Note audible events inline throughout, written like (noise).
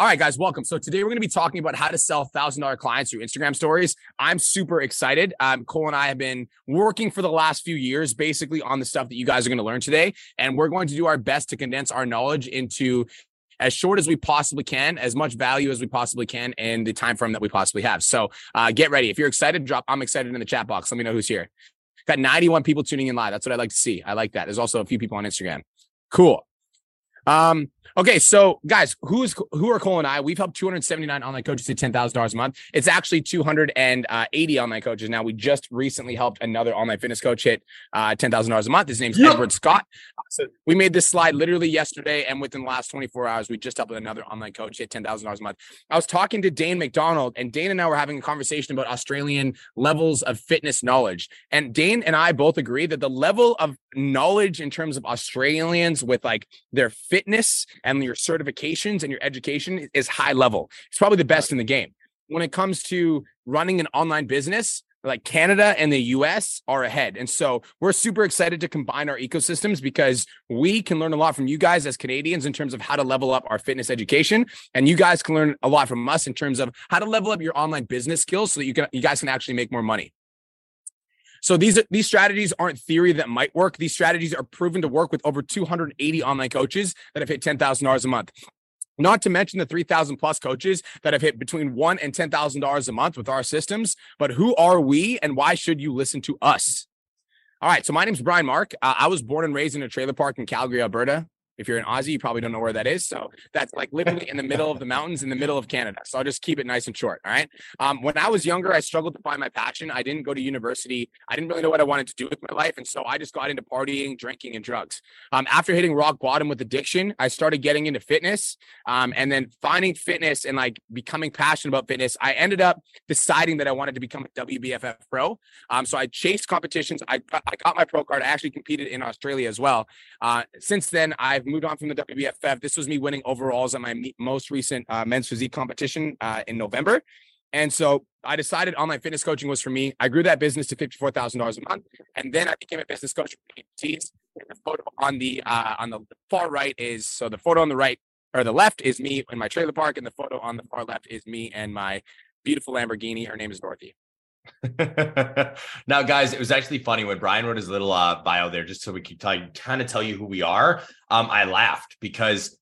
All right, guys, welcome. So today we're going to be talking about how to sell thousand dollar clients through Instagram stories. I'm super excited. Um, Cole and I have been working for the last few years, basically on the stuff that you guys are going to learn today, and we're going to do our best to condense our knowledge into as short as we possibly can, as much value as we possibly can, in the time frame that we possibly have. So uh, get ready. If you're excited, drop. I'm excited in the chat box. Let me know who's here. Got 91 people tuning in live. That's what I like to see. I like that. There's also a few people on Instagram. Cool. Um, okay, so guys, who's who are Cole and I? We've helped 279 online coaches to ten thousand dollars a month. It's actually 280 online coaches now. We just recently helped another online fitness coach hit uh, ten thousand dollars a month. His name's yep. Edward Scott. So we made this slide literally yesterday, and within the last 24 hours, we just helped another online coach hit ten thousand dollars a month. I was talking to Dane McDonald, and Dane and I were having a conversation about Australian levels of fitness knowledge. And Dane and I both agree that the level of knowledge in terms of Australians with like their fitness and your certifications and your education is high level. It's probably the best in the game. When it comes to running an online business, like Canada and the US are ahead. And so we're super excited to combine our ecosystems because we can learn a lot from you guys as Canadians in terms of how to level up our fitness education. And you guys can learn a lot from us in terms of how to level up your online business skills so that you can you guys can actually make more money. So these these strategies aren't theory that might work. These strategies are proven to work with over 280 online coaches that have hit $10,000 a month. Not to mention the 3,000 plus coaches that have hit between one and $10,000 a month with our systems. But who are we and why should you listen to us? All right. So my name is Brian Mark. Uh, I was born and raised in a trailer park in Calgary, Alberta. If you're in Aussie, you probably don't know where that is. So that's like literally in the middle of the mountains in the middle of Canada. So I'll just keep it nice and short. All right. Um, when I was younger, I struggled to find my passion. I didn't go to university. I didn't really know what I wanted to do with my life. And so I just got into partying, drinking, and drugs. Um, after hitting rock bottom with addiction, I started getting into fitness um, and then finding fitness and like becoming passionate about fitness. I ended up deciding that I wanted to become a WBFF pro. Um, so I chased competitions. I, I got my pro card. I actually competed in Australia as well. Uh, since then, I've moved on from the WBFF. This was me winning overalls at my most recent uh, men's physique competition uh, in November. And so I decided online fitness coaching was for me. I grew that business to $54,000 a month. And then I became a business coach for. The photo on the uh, on the far right is so the photo on the right or the left is me in my trailer park, and the photo on the far left is me and my beautiful Lamborghini. Her name is Dorothy. (laughs) now, guys, it was actually funny when Brian wrote his little uh, bio there, just so we could kind of tell you who we are. Um, I laughed because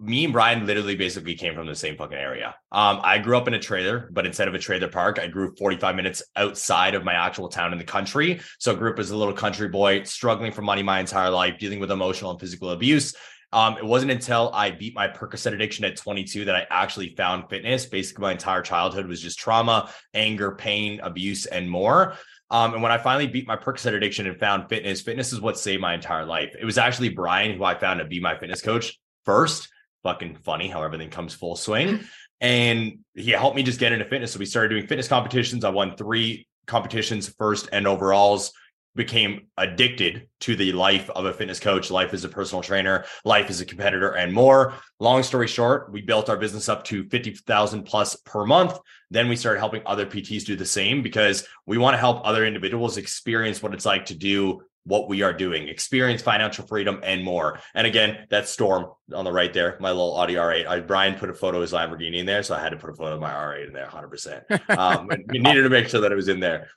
me and Brian literally basically came from the same fucking area. Um, I grew up in a trailer, but instead of a trailer park, I grew 45 minutes outside of my actual town in the country. So I grew up as a little country boy, struggling for money my entire life, dealing with emotional and physical abuse. Um, it wasn't until I beat my Percocet addiction at 22 that I actually found fitness. Basically, my entire childhood was just trauma, anger, pain, abuse, and more. Um, and when I finally beat my Percocet addiction and found fitness, fitness is what saved my entire life. It was actually Brian who I found to be my fitness coach first. Fucking funny how everything comes full swing. And he helped me just get into fitness. So we started doing fitness competitions. I won three competitions, first and overalls became addicted to the life of a fitness coach, life as a personal trainer, life as a competitor, and more. Long story short, we built our business up to 50,000 plus per month. Then we started helping other PTs do the same because we want to help other individuals experience what it's like to do what we are doing, experience financial freedom and more. And again, that's Storm on the right there, my little Audi R8. I, Brian put a photo of his Lamborghini in there, so I had to put a photo of my R8 in there 100%. (laughs) Um, we needed to make sure that it was in there.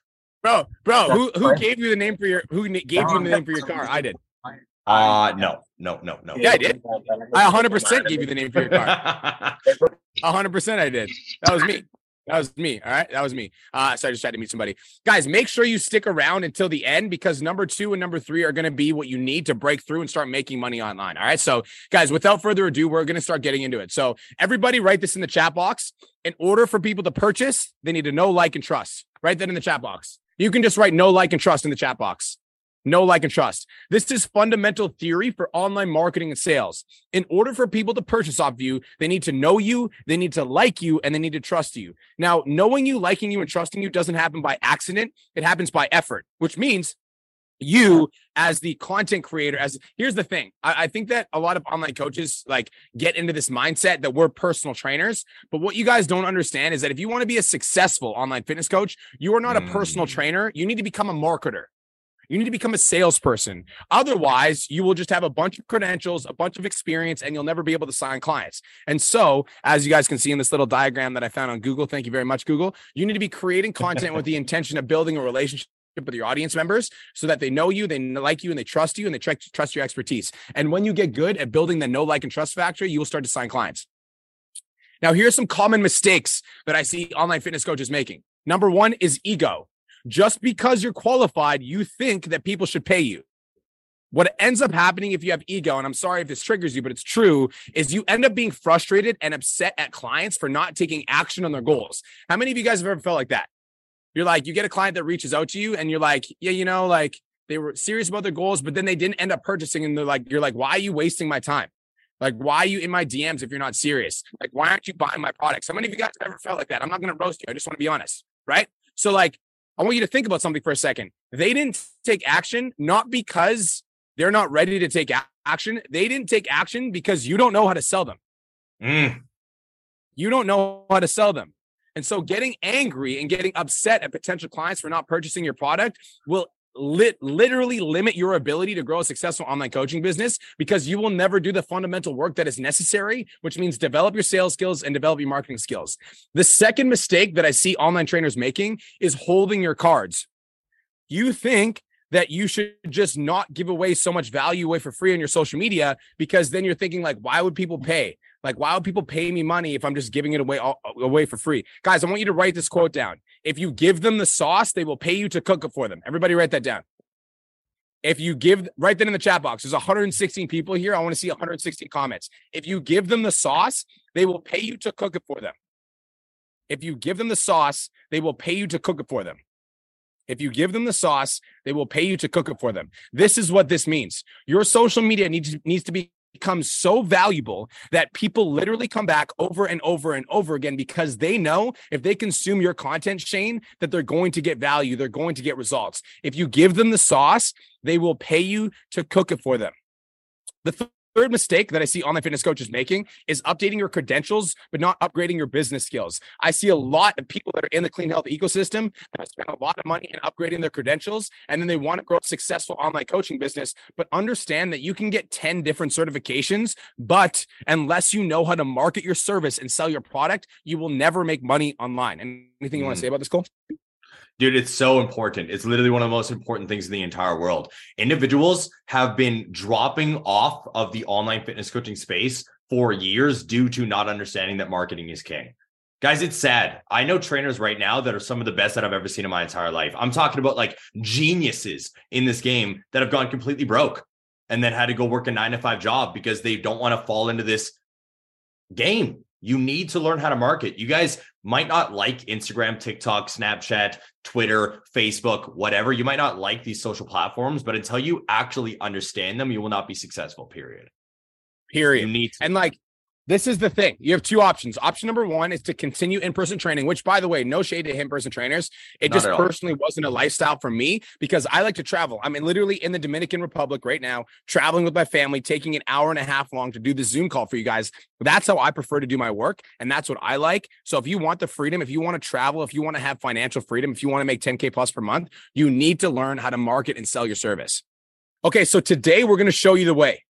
Bro, bro, who who gave you the name for your who gave you the name for your car? I did. Uh no, no, no, no. Yeah, I did. I 100% gave you the name for your car. 100% I did. That was me. That was me. All right. That was me. Uh, so I just tried to meet somebody. Guys, make sure you stick around until the end because number two and number three are going to be what you need to break through and start making money online. All right. So, guys, without further ado, we're going to start getting into it. So, everybody write this in the chat box. In order for people to purchase, they need to know, like, and trust. Write that in the chat box. You can just write no like and trust in the chat box. No like and trust. This is fundamental theory for online marketing and sales. In order for people to purchase off you, they need to know you, they need to like you, and they need to trust you. Now, knowing you, liking you, and trusting you doesn't happen by accident. It happens by effort, which means you as the content creator as here's the thing I, I, think that a lot of online coaches like get into this mindset that we're personal trainers but what you guys don't understand is that if you want to be a successful online fitness coach you are not mm. a personal mm. trainer you need to become a marketer You need to become a salesperson. Otherwise, you will just have a bunch of credentials, a bunch of experience, and you'll never be able to sign clients. And so, as you guys can see in this little diagram that I found on Google, thank you very much, Google. You need to be creating content with the intention of building a relationship with your audience members so that they know you, they like you, and they trust you, and they trust your expertise. And when you get good at building the know, like, and trust factor, you will start to sign clients. Now, here's some common mistakes that I see online fitness coaches making. Number one is ego. Just because you're qualified, you think that people should pay you. What ends up happening if you have ego, and I'm sorry if this triggers you, but it's true, is you end up being frustrated and upset at clients for not taking action on their goals. How many of you guys have ever felt like that? You're like, you get a client that reaches out to you and you're like, yeah, you know, like they were serious about their goals, but then they didn't end up purchasing. And they're like, you're like, why are you wasting my time? Like, why are you in my DMs if you're not serious? Like, why aren't you buying my products? How many of you guys have ever felt like that? I'm not going to roast you. I just want to be honest. Right. So, like, I want you to think about something for a second. They didn't take action, not because they're not ready to take action. They didn't take action because you don't know how to sell them. Mm. You don't know how to sell them. And so getting angry and getting upset at potential clients for not purchasing your product will lit, literally limit your ability to grow a successful online coaching business because you will never do the fundamental work that is necessary, which means develop your sales skills and develop your marketing skills. The second mistake that I see online trainers making is holding your cards. You think that you should just not give away so much value away for free on your social media because then you're thinking like why would people pay like why would people pay me money if i'm just giving it away all, away for free guys i want you to write this quote down if you give them the sauce, they will pay you to cook it for them. Everybody write that down. If you give, write that in the chat box. There's 116 people here. I want to see 116 comments. If you give them the sauce, they will pay you to cook it for them. If you give them the sauce, they will pay you to cook it for them. If you give them the sauce, they will pay you to cook it for them. This is what this means. Your social media needs, needs to be becomes so valuable that people literally come back over and over and over again because they know if they consume your content, Shane, that they're going to get value, they're going to get results. If you give them the sauce, they will pay you to cook it for them. The th- Third mistake that I see online fitness coaches making is updating your credentials, but not upgrading your business skills. I see a lot of people that are in the clean health ecosystem that spend a lot of money in upgrading their credentials, and then they want to grow a successful online coaching business, but understand that you can get 10 different certifications, but unless you know how to market your service and sell your product, you will never make money online. Anything you mm. want to say about this, Cole? Dude, it's so important. It's literally one of the most important things in the entire world. Individuals have been dropping off of the online fitness coaching space for years due to not understanding that marketing is king. Guys, it's sad. I know trainers right now that are some of the best that I've ever seen in my entire life. I'm talking about like geniuses in this game that have gone completely broke and then had to go work a nine to five job because they don't want to fall into this game. You need to learn how to market. You guys might not like Instagram, TikTok, Snapchat, Twitter, Facebook, whatever. You might not like these social platforms, but until you actually understand them, you will not be successful, period. Period. You need to. And like this is the thing. You have two options. Option number one is to continue in person training, which, by the way, no shade to in person trainers. It Not just personally wasn't a lifestyle for me because I like to travel. I'm literally in the Dominican Republic right now, traveling with my family, taking an hour and a half long to do the Zoom call for you guys. That's how I prefer to do my work. And that's what I like. So if you want the freedom, if you want to travel, if you want to have financial freedom, if you want to make 10K plus per month, you need to learn how to market and sell your service. Okay. So today we're going to show you the way.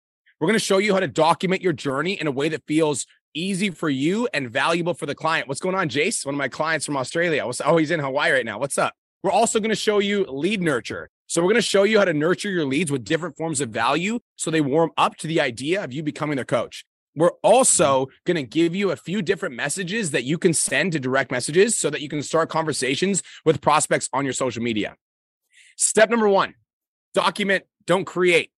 We're going to show you how to document your journey in a way that feels easy for you and valuable for the client. What's going on, Jace? One of my clients from Australia. What's, Oh, he's in Hawaii right now. What's up? We're also going to show you lead nurture. So we're going to show you how to nurture your leads with different forms of value so they warm up to the idea of you becoming their coach. We're also mm-hmm. going to give you a few different messages that you can send to direct messages so that you can start conversations with prospects on your social media. Step number one document, don't create.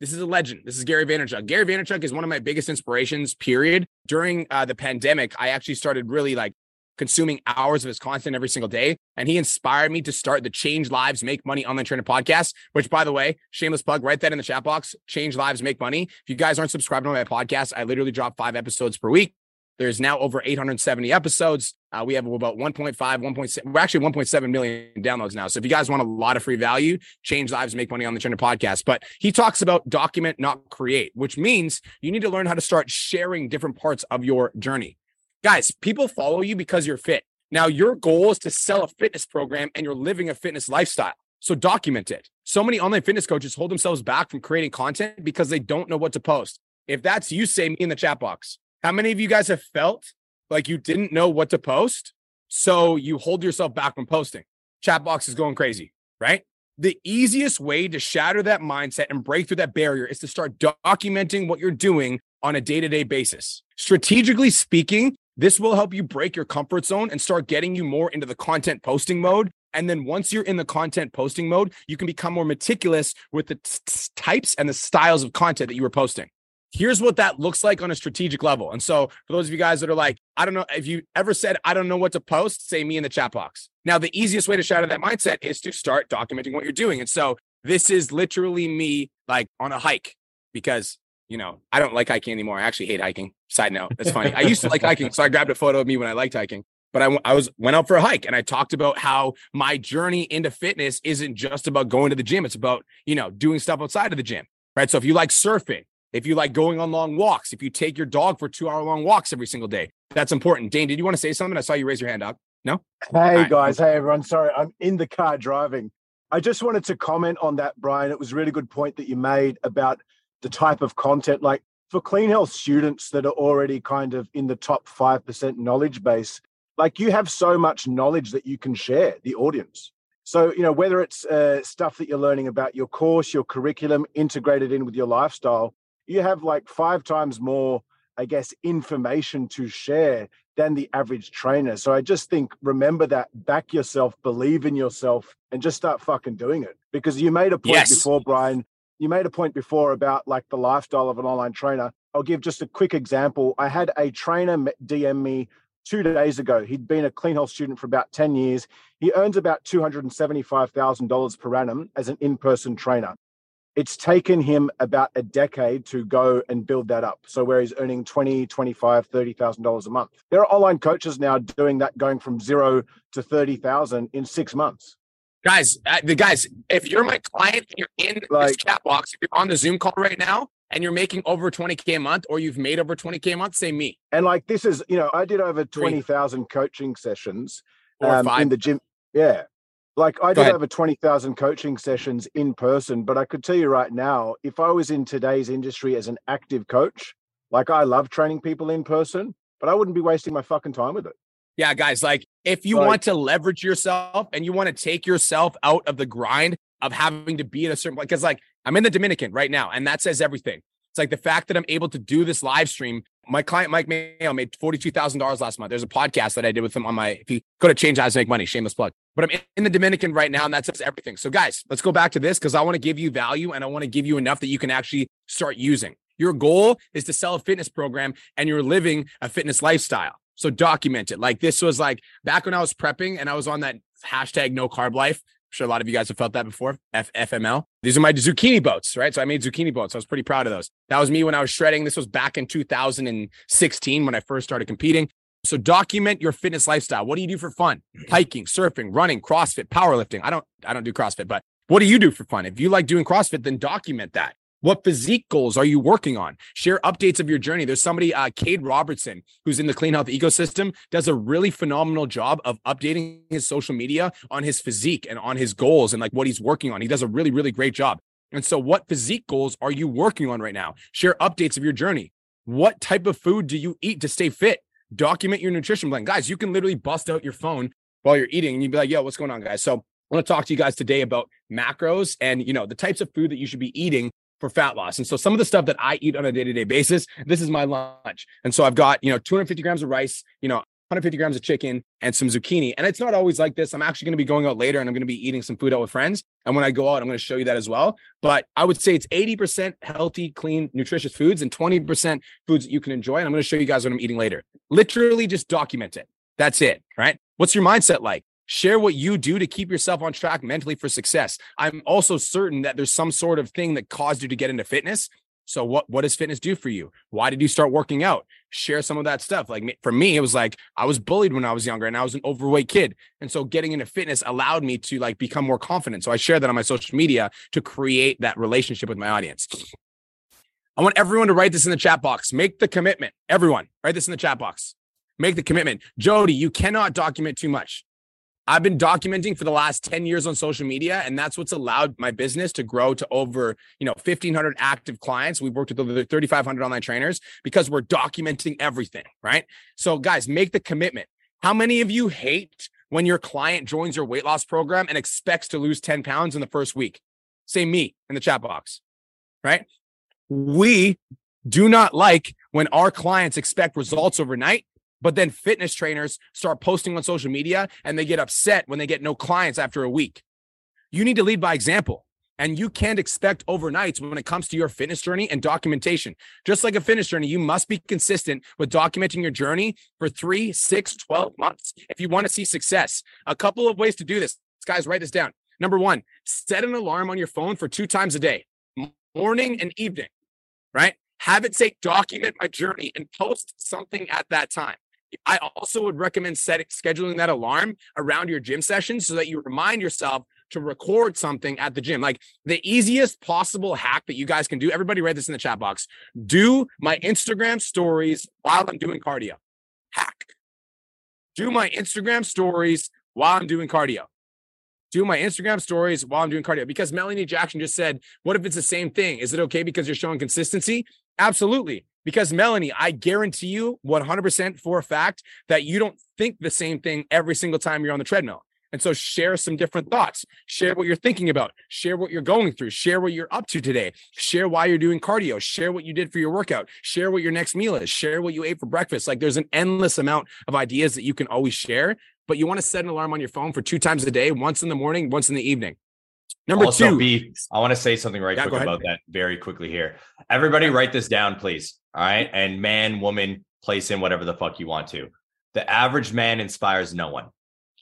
This is a legend. This is Gary Vaynerchuk. Gary Vaynerchuk is one of my biggest inspirations, period. During uh, the pandemic, I actually started really like consuming hours of his content every single day. And he inspired me to start the Change Lives Make Money online trainer podcast, which by the way, shameless plug, write that in the chat box. Change Lives Make Money. If you guys aren't subscribed to my podcast, I literally drop five episodes per week. There's now over 870 episodes. Uh, we have about 1.5, 1.6, we're actually 1.7 million downloads now. So if you guys want a lot of free value, change lives, make money on the Trainer podcast. But he talks about document, not create, which means you need to learn how to start sharing different parts of your journey. Guys, people follow you because you're fit. Now, your goal is to sell a fitness program and you're living a fitness lifestyle. So document it. So many online fitness coaches hold themselves back from creating content because they don't know what to post. If that's you, say me in the chat box. How many of you guys have felt like you didn't know what to post? So you hold yourself back from posting. Chat box is going crazy, right? The easiest way to shatter that mindset and break through that barrier is to start documenting what you're doing on a day to day basis. Strategically speaking, this will help you break your comfort zone and start getting you more into the content posting mode. And then once you're in the content posting mode, you can become more meticulous with the t- types and the styles of content that you were posting. Here's what that looks like on a strategic level. And so, for those of you guys that are like, I don't know, if you ever said, I don't know what to post, say me in the chat box. Now, the easiest way to shatter that mindset is to start documenting what you're doing. And so, this is literally me like on a hike because you know, I don't like hiking anymore. I actually hate hiking. Side note, that's funny. I used to like hiking, so I grabbed a photo of me when I liked hiking. But I, I was went out for a hike and I talked about how my journey into fitness isn't just about going to the gym. It's about you know doing stuff outside of the gym, right? So if you like surfing, if you like going on long walks, if you take your dog for two hour long walks every single day, that's important. Dane, did you want to say something? I saw you raise your hand up. No. Hey right. guys. Hey everyone. Sorry, I'm in the car driving. I just wanted to comment on that, Brian. It was a really good point that you made about the type of content. Like for clean health students that are already kind of in the top 5% knowledge base, like you have so much knowledge that you can share the audience. So, you know, whether it's uh, stuff that you're learning about your course, your curriculum integrated in with your lifestyle, you have like five times more, I guess, information to share than the average trainer. So I just think remember that, back yourself, believe in yourself, and just start fucking doing it. Because you made a point yes. before, Brian, you made a point before about like the lifestyle of an online trainer. I'll give just a quick example. I had a trainer DM me two days ago. He'd been a clean health student for about 10 years. He earns about $275,000 per annum as an in person trainer. It's taken him about a decade to go and build that up. So where he's earning 20, 25, $30,000 a month. There are online coaches now doing that going from zero to 30,000 in six months. Guys, uh, the guys, if you're my client and you're in like, this chat box, if you're on the Zoom call right now and you're making over 20K a month or you've made over 20K a month, say me. And like this is, you know, I did over 20,000 coaching sessions um, in the gym. Yeah. Like I did over 20,000 coaching sessions in person, but I could tell you right now, if I was in today's industry as an active coach, like I love training people in person, but I wouldn't be wasting my fucking time with it. Yeah, guys, like if you want to leverage yourself and you want to take yourself out of the grind of having to be at a certain because like I'm in the Dominican right now, and that says everything. It's like the fact that I'm able to do this live stream. My client Mike Mayo made forty-two thousand dollars last month. There's a podcast that I did with him on my. If you go to Change Lives Make Money, shameless plug. But I'm in the Dominican right now, and that says everything. So, guys, let's go back to this because I want to give you value and I want to give you enough that you can actually start using. Your goal is to sell a fitness program, and you're living a fitness lifestyle. So document it. Like this was like back when I was prepping and I was on that hashtag no carb life. I'm sure a lot of you guys have felt that before. F- FML. These are my zucchini boats, right? So I made zucchini boats. I was pretty proud of those. That was me when I was shredding. This was back in 2016 when I first started competing. So document your fitness lifestyle. What do you do for fun? Hiking, surfing, running, CrossFit, powerlifting. I don't I don't do CrossFit, but what do you do for fun? If you like doing CrossFit, then document that. What physique goals are you working on? Share updates of your journey. There's somebody, uh, Cade Robertson, who's in the clean health ecosystem, does a really phenomenal job of updating his social media on his physique and on his goals and like what he's working on. He does a really, really great job. And so, what physique goals are you working on right now? Share updates of your journey. What type of food do you eat to stay fit? Document your nutrition plan. Guys, you can literally bust out your phone while you're eating and you'd be like, yo, what's going on, guys? So, I want to talk to you guys today about macros and you know the types of food that you should be eating for fat loss. And so some of the stuff that I eat on a day-to-day basis, this is my lunch. And so I've got, you know, 250 grams of rice, you know, 150 grams of chicken and some zucchini. And it's not always like this. I'm actually going to be going out later and I'm going to be eating some food out with friends. And when I go out, I'm going to show you that as well. But I would say it's 80% healthy, clean, nutritious foods and 20% foods that you can enjoy. And I'm going to show you guys what I'm eating later. Literally just document it. That's it. Right. What's your mindset like? Share what you do to keep yourself on track mentally for success. I'm also certain that there's some sort of thing that caused you to get into fitness. So what what does fitness do for you? Why did you start working out? Share some of that stuff. Like for me, it was like I was bullied when I was younger and I was an overweight kid. And so getting into fitness allowed me to like become more confident. So I share that on my social media to create that relationship with my audience. I want everyone to write this in the chat box. Make the commitment. Everyone, write this in the chat box. Make the commitment. Jody, you cannot document too much. I've been documenting for the last 10 years on social media, and that's what's allowed my business to grow to over, you know, 1,500 active clients. We've worked with over 3,500 online trainers because we're documenting everything, right? So, guys, make the commitment. How many of you hate when your client joins your weight loss program and expects to lose 10 pounds in the first week? Say me in the chat box, right? We do not like when our clients expect results overnight but then fitness trainers start posting on social media and they get upset when they get no clients after a week. You need to lead by example. And you can't expect overnights when it comes to your fitness journey and documentation. Just like a fitness journey, you must be consistent with documenting your journey for three, six, 12 months if you want to see success. A couple of ways to do this. Guys, write this down. Number one, set an alarm on your phone for two times a day, morning and evening, right? Have it say document my journey and post something at that time. I also would recommend setting scheduling that alarm around your gym session so that you remind yourself to record something at the gym. Like the easiest possible hack that you guys can do. Everybody write this in the chat box. Do my Instagram stories while I'm doing cardio. Hack. Do my Instagram stories while I'm doing cardio. Do my Instagram stories while I'm doing cardio because Melanie Jackson just said, What if it's the same thing? Is it okay because you're showing consistency? Absolutely. Because Melanie, I guarantee you 100% for a fact that you don't think the same thing every single time you're on the treadmill. And so share some different thoughts, share what you're thinking about, share what you're going through, share what you're up to today, share why you're doing cardio, share what you did for your workout, share what your next meal is, share what you ate for breakfast. Like there's an endless amount of ideas that you can always share, but you want to set an alarm on your phone for two times a day, once in the morning, once in the evening. Number also, two, B, I want to say something right yeah, quick about that very quickly here. Everybody write this down, please. All right. And man, woman, place in whatever the fuck you want to. The average man inspires no one.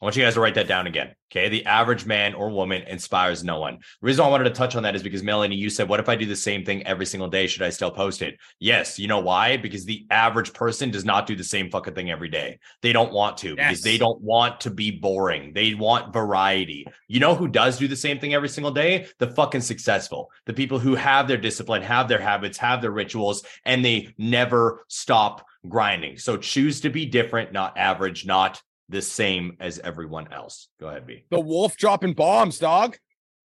I want you guys to write that down again. Okay. The average man or woman inspires no one. The reason I wanted to touch on that is because Melanie, you said, What if I do the same thing every single day? Should I still post it? Yes. You know why? Because the average person does not do the same fucking thing every day. They don't want to yes. because they don't want to be boring. They want variety. You know who does do the same thing every single day? The fucking successful, the people who have their discipline, have their habits, have their rituals, and they never stop grinding. So choose to be different, not average, not the same as everyone else. Go ahead, B. The wolf dropping bombs, dog.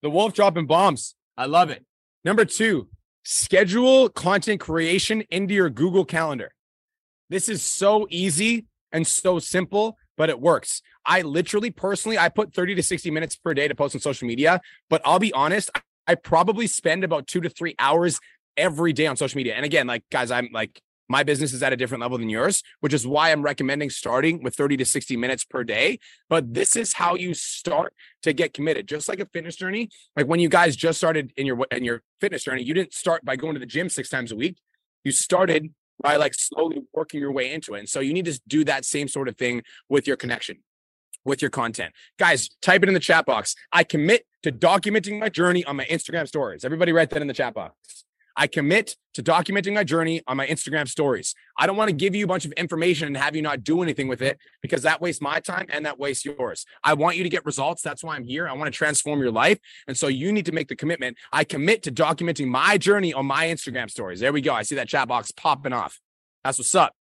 The wolf dropping bombs. I love it. Number two, schedule content creation into your Google Calendar. This is so easy and so simple, but it works. I literally personally I put 30 to 60 minutes per day to post on social media, but I'll be honest, I probably spend about 2 to 3 hours every day on social media. And again, like guys, I'm like my business is at a different level than yours, which is why I'm recommending starting with 30 to 60 minutes per day. But this is how you start to get committed. Just like a fitness journey, like when you guys just started in your in your fitness journey, you didn't start by going to the gym six times a week. You started by like slowly working your way into it. And so you need to do that same sort of thing with your connection with your content. Guys, type it in the chat box. I commit to documenting my journey on my Instagram stories. Everybody write that in the chat box. I commit to documenting my journey on my Instagram stories. I don't want to give you a bunch of information and have you not do anything with it because that wastes my time and that wastes yours. I want you to get results. That's why I'm here. I want to transform your life. And so you need to make the commitment. I commit to documenting my journey on my Instagram stories. There we go. I see that chat box popping off. That's what's up.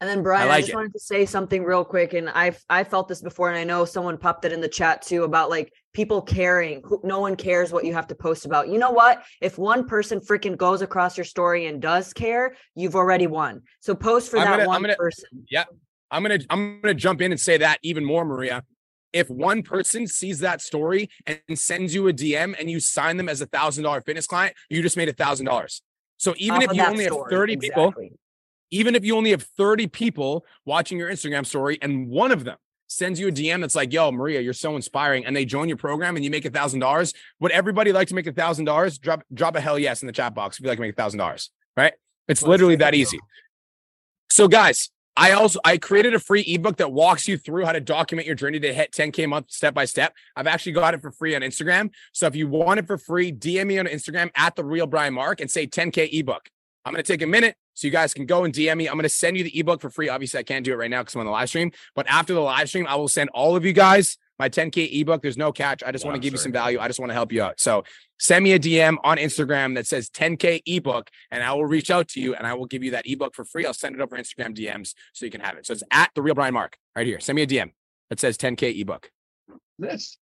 And then Brian, I, like I just it. wanted to say something real quick, and I've I felt this before, and I know someone popped it in the chat too about like people caring. No one cares what you have to post about. You know what? If one person freaking goes across your story and does care, you've already won. So post for I'm that gonna, one gonna, person. Yeah, I'm gonna I'm gonna jump in and say that even more, Maria. If one person sees that story and sends you a DM and you sign them as a thousand dollar fitness client, you just made a thousand dollars. So even Off if you only story. have 30 exactly. people even if you only have 30 people watching your Instagram story and one of them sends you a DM that's like, yo, Maria, you're so inspiring, and they join your program and you make a thousand dollars, would everybody like to make a thousand dollars? Drop drop a hell yes in the chat box if you like to make a thousand dollars, right? It's literally that easy. So, guys, I also I created a free ebook that walks you through how to document your journey to hit 10k month step by step. I've actually got it for free on Instagram. So if you want it for free, DM me on Instagram at the real Brian Mark and say 10k ebook. I'm going to take a minute so you guys can go and DM me. I'm going to send you the ebook for free. Obviously, I can't do it right now because I'm on the live stream. But after the live stream, I will send all of you guys my 10K ebook. There's no catch. I just want to give you some value. I just want to help you out. So send me a DM on Instagram that says 10K ebook, and I will reach out to you and I will give you that ebook for free. I'll send it over Instagram DMs so you can have it. So it's at the real Brian Mark right here. Send me a DM that says 10K ebook. This.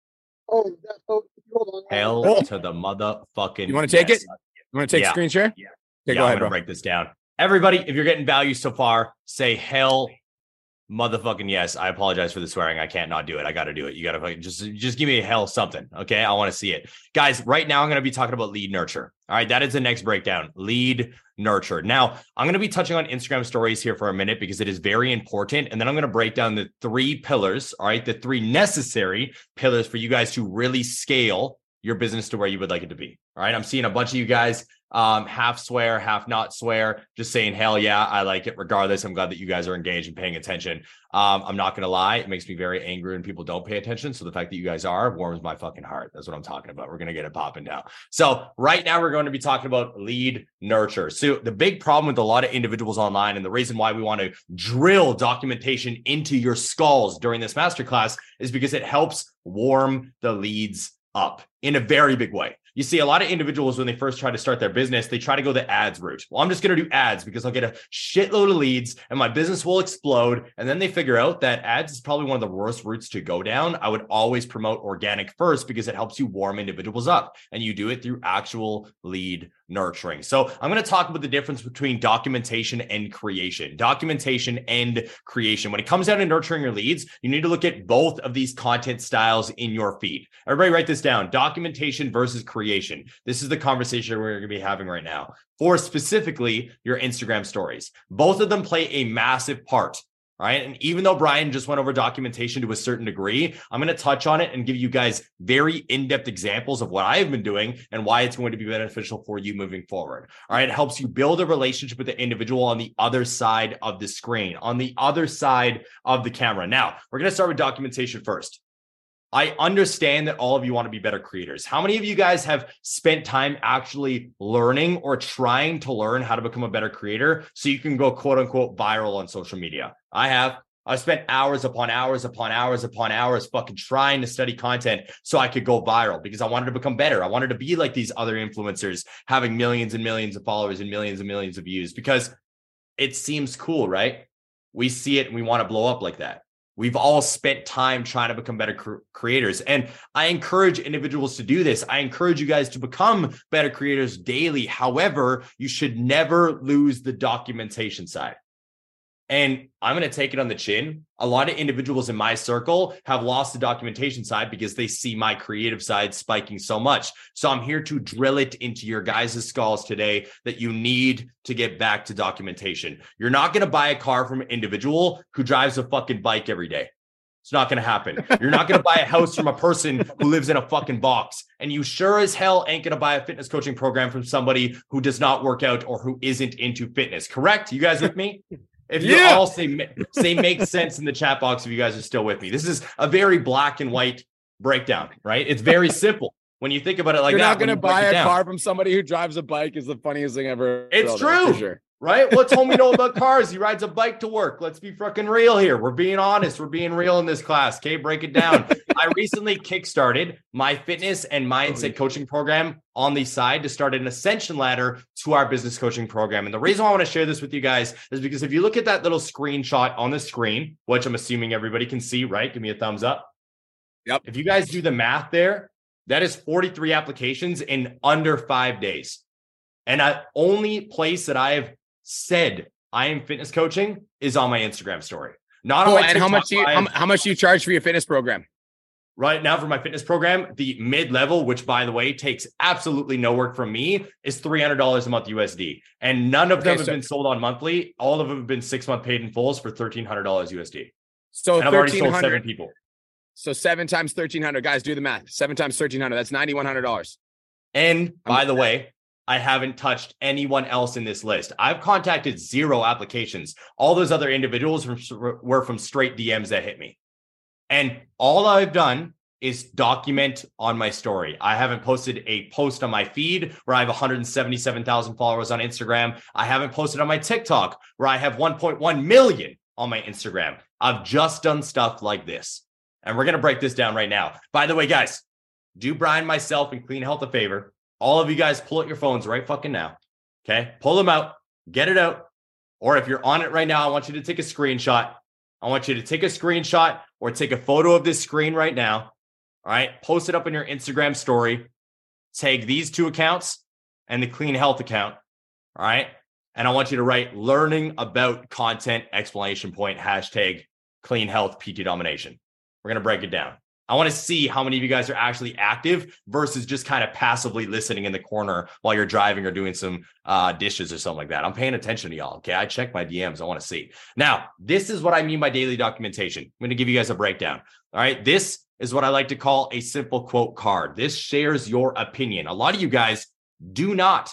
Oh, that's oh, hold on. Hell oh. to the motherfucking. You want to take yes. it? You want to take yeah. screen share? Yeah. Yeah, go I'm ahead, gonna bro. break this down. Everybody, if you're getting value so far, say hell motherfucking yes. I apologize for the swearing. I can't not do it. I got to do it. You got to just just give me a hell something. Okay, I want to see it, guys. Right now, I'm going to be talking about lead nurture. All right, that is the next breakdown. Lead nurture. Now, I'm going to be touching on Instagram stories here for a minute because it is very important, and then I'm going to break down the three pillars. All right, the three necessary pillars for you guys to really scale your business to where you would like it to be. All right, I'm seeing a bunch of you guys um, half swear, half not swear, just saying, hell yeah, I like it regardless. I'm glad that you guys are engaged and paying attention. Um, I'm not going to lie, it makes me very angry when people don't pay attention. So the fact that you guys are warms my fucking heart. That's what I'm talking about. We're going to get it popping down. So right now, we're going to be talking about lead nurture. So the big problem with a lot of individuals online, and the reason why we want to drill documentation into your skulls during this masterclass is because it helps warm the leads up in a very big way you see a lot of individuals when they first try to start their business, they try to go the ads route. Well, I'm just going to do ads because I'll get a shitload of leads and my business will explode. And then they figure out that ads is probably one of the worst routes to go down. I would always promote organic first because it helps you warm individuals up and you do it through actual lead nurturing. So I'm going to talk about the difference between documentation and creation. Documentation and creation. When it comes down to nurturing your leads, you need to look at both of these content styles in your feed. Everybody write this down. Documentation versus creation. This is the conversation we're going to be having right now. For specifically your Instagram stories. Both of them play a massive part right? And even though Brian just went over documentation to a certain degree, I'm going to touch on it and give you guys very in depth examples of what I've been doing and why it's going to be beneficial for you moving forward. All right. It helps you build a relationship with the individual on the other side of the screen, on the other side of the camera. Now, we're going to start with documentation first. I understand that all of you want to be better creators. How many of you guys have spent time actually learning or trying to learn how to become a better creator so you can go quote unquote viral on social media? I have. I spent hours upon hours upon hours upon hours fucking trying to study content so I could go viral because I wanted to become better. I wanted to be like these other influencers having millions and millions of followers and millions and millions of views because it seems cool, right? We see it and we want to blow up like that. We've all spent time trying to become better cr- creators. And I encourage individuals to do this. I encourage you guys to become better creators daily. However, you should never lose the documentation side. And I'm going to take it on the chin. A lot of individuals in my circle have lost the documentation side because they see my creative side spiking so much. So I'm here to drill it into your guys' skulls today that you need to get back to documentation. You're not going to buy a car from an individual who drives a fucking bike every day. It's not going to happen. You're not going to buy a house from a person who lives in a fucking box. And you sure as hell ain't going to buy a fitness coaching program from somebody who does not work out or who isn't into fitness. Correct? You guys with me? If you yeah. all say say makes sense in the chat box, if you guys are still with me, this is a very black and white breakdown, right? It's very simple when you think about it like You're that. You're not going to buy a car from somebody who drives a bike. Is the funniest thing ever. It's true. Sure right? What's homie know (laughs) about cars? He rides a bike to work. Let's be fucking real here. We're being honest. We're being real in this class. Okay, break it down. (laughs) I recently kickstarted my fitness and mindset oh, coaching program on the side to start an ascension ladder to our business coaching program. And the reason I want to share this with you guys is because if you look at that little screenshot on the screen, which I'm assuming everybody can see, right? Give me a thumbs up. Yep. If you guys do the math there, that is 43 applications in under five days. And the only place that I have said I am fitness coaching is on my Instagram story. Not oh, and how much do you how, how much do you charge for your fitness program? Right now, for my fitness program, the mid level, which by the way takes absolutely no work from me, is three hundred dollars a month USD, and none of okay, them have so, been sold on monthly. All of them have been six month paid in fulls for thirteen hundred dollars USD. So and I've already sold seven people. So seven times thirteen hundred, guys, do the math. Seven times thirteen hundred, that's ninety one hundred dollars. And by the way, I haven't touched anyone else in this list. I've contacted zero applications. All those other individuals were from straight DMs that hit me. And all I've done is document on my story. I haven't posted a post on my feed where I have 177,000 followers on Instagram. I haven't posted on my TikTok where I have 1.1 million on my Instagram. I've just done stuff like this. And we're going to break this down right now. By the way, guys, do Brian, myself, and Clean Health a favor all of you guys pull out your phones right fucking now. Okay. Pull them out, get it out. Or if you're on it right now, I want you to take a screenshot. I want you to take a screenshot or take a photo of this screen right now. All right. Post it up in your Instagram story. Tag these two accounts and the clean health account. All right. And I want you to write learning about content explanation point hashtag clean health PT domination. We're going to break it down. I want to see how many of you guys are actually active versus just kind of passively listening in the corner while you're driving or doing some uh, dishes or something like that. I'm paying attention to y'all. Okay. I check my DMs. I want to see. Now, this is what I mean by daily documentation. I'm going to give you guys a breakdown. All right. This is what I like to call a simple quote card. This shares your opinion. A lot of you guys do not.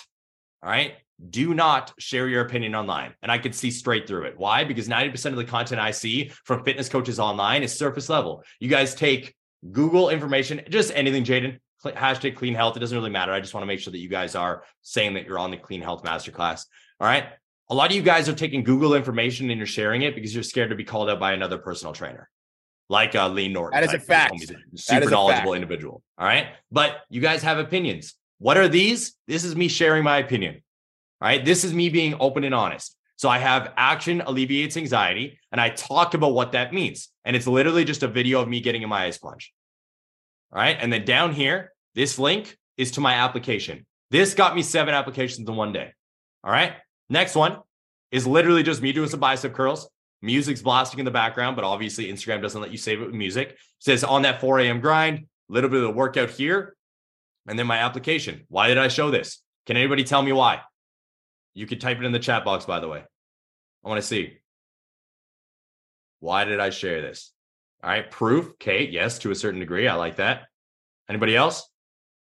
All right. Do not share your opinion online. And I could see straight through it. Why? Because 90% of the content I see from fitness coaches online is surface level. You guys take Google information, just anything, Jaden. Hashtag clean health. It doesn't really matter. I just want to make sure that you guys are saying that you're on the clean health masterclass. All right. A lot of you guys are taking Google information and you're sharing it because you're scared to be called out by another personal trainer, like uh, Lee Norton. That is a fact. Super knowledgeable fact. individual. All right. But you guys have opinions. What are these? This is me sharing my opinion. All right. This is me being open and honest. So I have action alleviates anxiety and I talk about what that means. And it's literally just a video of me getting in my ice plunge. All right. And then down here, this link is to my application. This got me seven applications in one day. All right. Next one is literally just me doing some bicep curls. Music's blasting in the background, but obviously Instagram doesn't let you save it with music. It says on that 4 a.m. grind, a little bit of the workout here, and then my application. Why did I show this? Can anybody tell me why? You could type it in the chat box, by the way. I want to see. Why did I share this? All right, proof. Kate, yes, to a certain degree. I like that. Anybody else?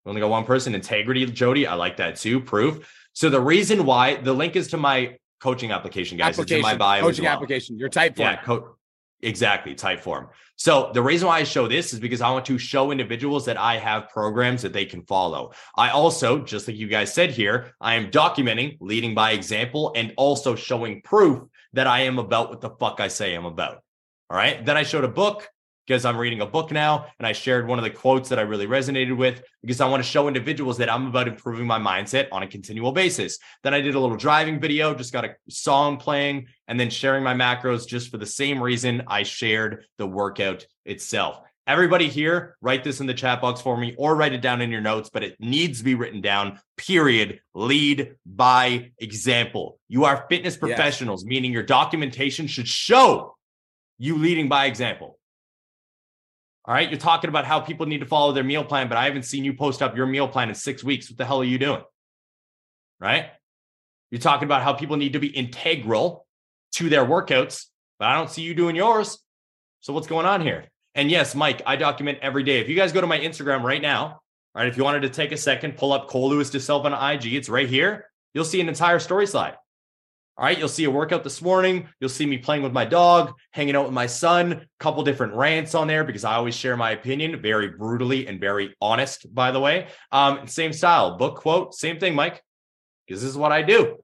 We only got one person. Integrity, Jody. I like that too. Proof. So the reason why the link is to my coaching application, guys. Application, it's in my bio. Coaching well. application. Your Typeform. Yeah, co- exactly. type form. So the reason why I show this is because I want to show individuals that I have programs that they can follow. I also, just like you guys said here, I am documenting, leading by example, and also showing proof that I am about what the fuck I say I'm about. All right. Then I showed a book because I'm reading a book now and I shared one of the quotes that I really resonated with because I want to show individuals that I'm about improving my mindset on a continual basis. Then I did a little driving video, just got a song playing and then sharing my macros just for the same reason I shared the workout itself. Everybody here, write this in the chat box for me or write it down in your notes, but it needs to be written down. Period. Lead by example. You are fitness professionals, meaning your documentation should show you leading by example. All right. You're talking about how people need to follow their meal plan, but I haven't seen you post up your meal plan in six weeks. What the hell are you doing? Right. You're talking about how people need to be integral to their workouts, but I don't see you doing yours. So what's going on here? And yes, Mike, I document every day. If you guys go to my Instagram right now, right, if you wanted to take a second, pull up Cole Lewis to self on IG, it's right here. You'll see an entire story slide. All right, you'll see a workout this morning. You'll see me playing with my dog, hanging out with my son, a couple different rants on there because I always share my opinion very brutally and very honest, by the way. Um, same style, book quote, same thing, Mike, because this is what I do.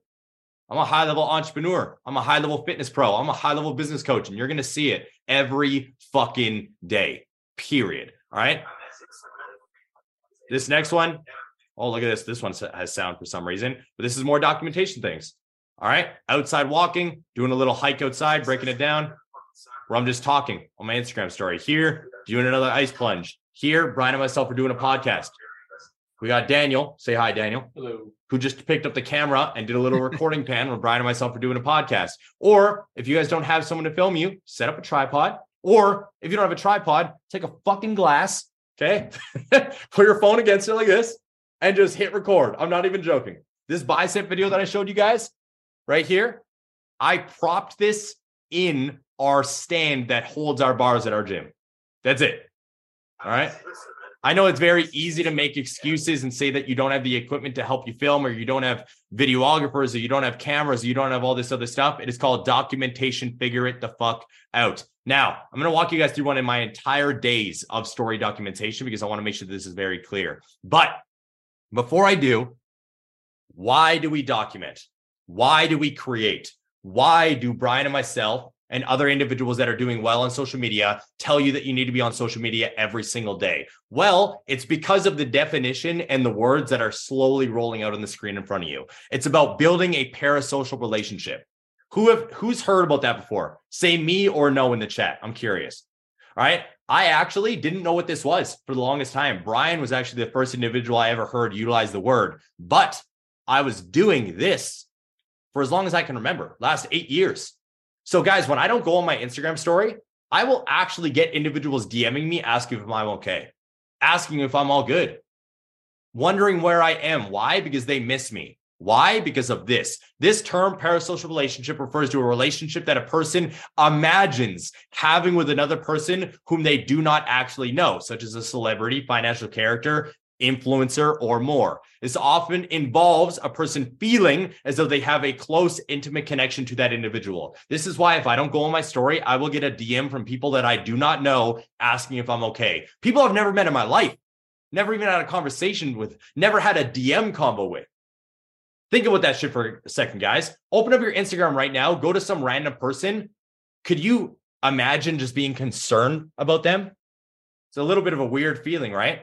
I'm a high level entrepreneur. I'm a high level fitness pro. I'm a high level business coach, and you're going to see it every fucking day, period. All right. This next one, oh, look at this. This one has sound for some reason, but this is more documentation things. All right. Outside walking, doing a little hike outside, breaking it down. Where I'm just talking on my Instagram story. Here, doing another ice plunge. Here, Brian and myself are doing a podcast. We got Daniel. Say hi, Daniel. Hello. Who just picked up the camera and did a little recording (laughs) pan where Brian and myself are doing a podcast. Or if you guys don't have someone to film you, set up a tripod. Or if you don't have a tripod, take a fucking glass, okay? (laughs) Put your phone against it like this and just hit record. I'm not even joking. This bicep video that I showed you guys, right here, I propped this in our stand that holds our bars at our gym. That's it. All right. I know it's very easy to make excuses and say that you don't have the equipment to help you film, or you don't have videographers, or you don't have cameras, or you don't have all this other stuff. It is called documentation. Figure it the fuck out. Now, I'm going to walk you guys through one of my entire days of story documentation because I want to make sure this is very clear. But before I do, why do we document? Why do we create? Why do Brian and myself and other individuals that are doing well on social media tell you that you need to be on social media every single day? Well, it's because of the definition and the words that are slowly rolling out on the screen in front of you. It's about building a parasocial relationship. Who have who's heard about that before? Say me or no in the chat. I'm curious. All right. I actually didn't know what this was for the longest time. Brian was actually the first individual I ever heard utilize the word, but I was doing this for as long as I can remember, last eight years. So, guys, when I don't go on my Instagram story, I will actually get individuals DMing me asking if I'm okay, asking if I'm all good, wondering where I am. Why? Because they miss me. Why? Because of this. This term, parasocial relationship, refers to a relationship that a person imagines having with another person whom they do not actually know, such as a celebrity, financial character, influencer, or more. This often involves a person feeling as though they have a close, intimate connection to that individual. This is why, if I don't go on my story, I will get a DM from people that I do not know asking if I'm okay. People I've never met in my life, never even had a conversation with, never had a DM combo with. Think about that shit for a second, guys. Open up your Instagram right now, go to some random person. Could you imagine just being concerned about them? It's a little bit of a weird feeling, right?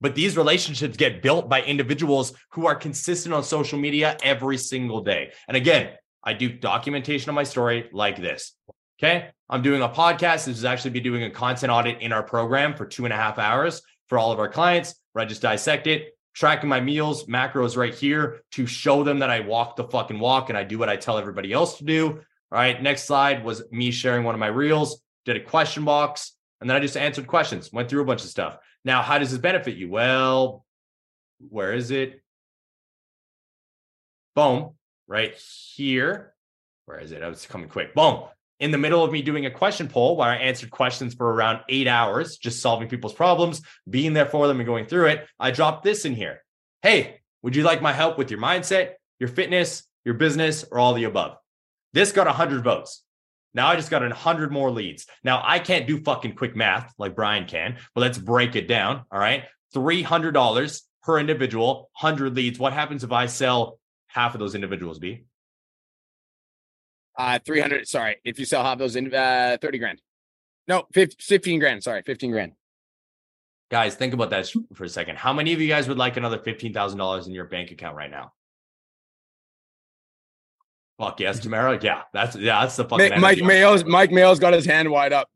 But these relationships get built by individuals who are consistent on social media every single day. And again, I do documentation of my story like this. Okay. I'm doing a podcast. This is actually be doing a content audit in our program for two and a half hours for all of our clients where I just dissect it, tracking my meals, macros right here to show them that I walk the fucking walk and I do what I tell everybody else to do. All right. Next slide was me sharing one of my reels, did a question box, and then I just answered questions, went through a bunch of stuff. Now, how does this benefit you? Well, where is it? Boom, right here. Where is it? Oh, I was coming quick. Boom in the middle of me doing a question poll where I answered questions for around eight hours, just solving people's problems, being there for them and going through it, I dropped this in here. Hey, would you like my help with your mindset, your fitness, your business, or all the above? This got 100 votes. Now I just got 100 more leads. Now I can't do fucking quick math like Brian can, but let's break it down. All right. $300 per individual, 100 leads. What happens if I sell half of those individuals, B? Uh, 300. Sorry. If you sell half those in uh, 30 grand. No, 15 grand. Sorry, 15 grand. Guys, think about that for a second. How many of you guys would like another $15,000 in your bank account right now? Fuck yes, Tamara. Yeah, that's yeah, that's the fucking Mike Mayo's Mike Mayo's got his hand wide up.